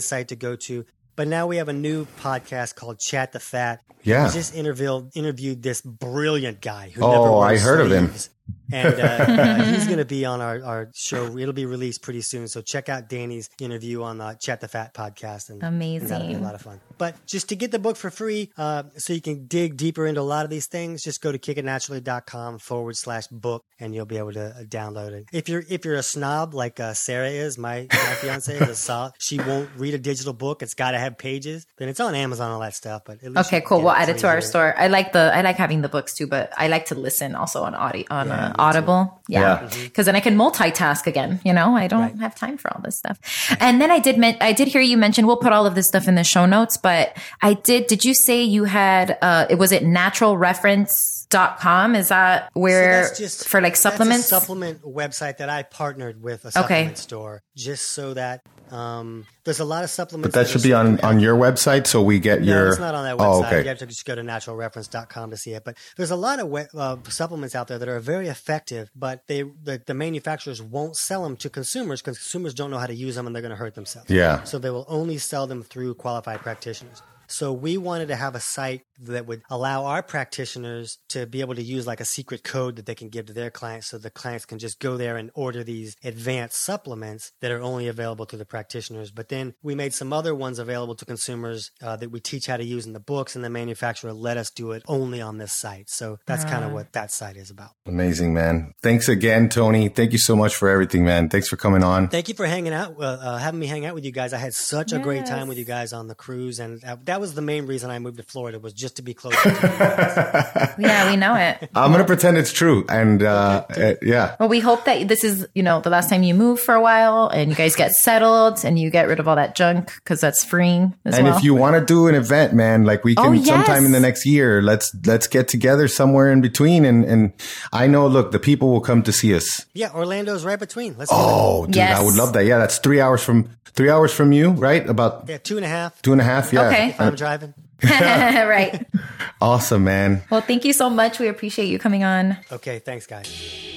site to go to. But now we have a new podcast called Chat the Fat. Yeah. We just interviewed interviewed this brilliant guy who Oh, never wore I heard of him. And uh, uh, he's going to be on our, our show. It'll be released pretty soon. So check out Danny's interview on the Chat the Fat podcast. And, Amazing. And that'll be a lot of fun. But just to get the book for free, uh, so you can dig deeper into a lot of these things, just go to kickitnaturally.com forward slash book and you'll be able to uh, download it. If you're, if you're a snob like uh, Sarah is, my, my fiance is a snob, she won't read a digital book. It's got to have pages. Then it's on Amazon, all that stuff. But okay, cool. We'll add it to our store. I like the, I like having the books too, but I like to listen also on audio, on yeah, uh, Audible. Too. Yeah. Because yeah. mm-hmm. then I can multitask again. You know, I don't right. have time for all this stuff. And then I did, men- I did hear you mention, we'll put all of this stuff in the show notes, but I did, did you say you had, uh, it was it natural reference? dot com is that where so just, for like supplements supplement website that i partnered with a supplement okay. store just so that um, there's a lot of supplements. But that, that should be on, on your website, so we get no, your. it's not on that oh, website. Oh, okay. You have to just go to naturalreference.com to see it. But there's a lot of we- uh, supplements out there that are very effective, but they the, the manufacturers won't sell them to consumers because consumers don't know how to use them and they're going to hurt themselves. Yeah. So they will only sell them through qualified practitioners. So we wanted to have a site that would allow our practitioners to be able to use like a secret code that they can give to their clients so the clients can just go there and order these advanced supplements that are only available to the practitioners. But then we made some other ones available to consumers uh, that we teach how to use in the books and the manufacturer let us do it only on this site. So that's kind of what that site is about. Amazing, man. Thanks again, Tony. Thank you so much for everything, man. Thanks for coming on. Thank you for hanging out, uh, uh, having me hang out with you guys. I had such yes. a great time with you guys on the cruise and that, that was the main reason I moved to Florida was just to be closer to you yeah, we know it. I'm going to pretend it's true. And, uh, uh, yeah. Well, we hope that this is, you know, the last time you move for a while and you guys get settled and you get rid of all that junk because that's freeing And well. if you want to do an event, man, like we can oh, yes. sometime in the next year, let's, let's get together somewhere in between. And, and I know, look, the people will come to see us. Yeah. Orlando's right between. Let's oh, dude, yes. I would love that. Yeah. That's three hours from, three hours from you, right? About yeah, two and a half. Two and a half. Yeah. Okay. If I'm uh, driving. right. Awesome, man. Well, thank you so much. We appreciate you coming on. Okay. Thanks, guys.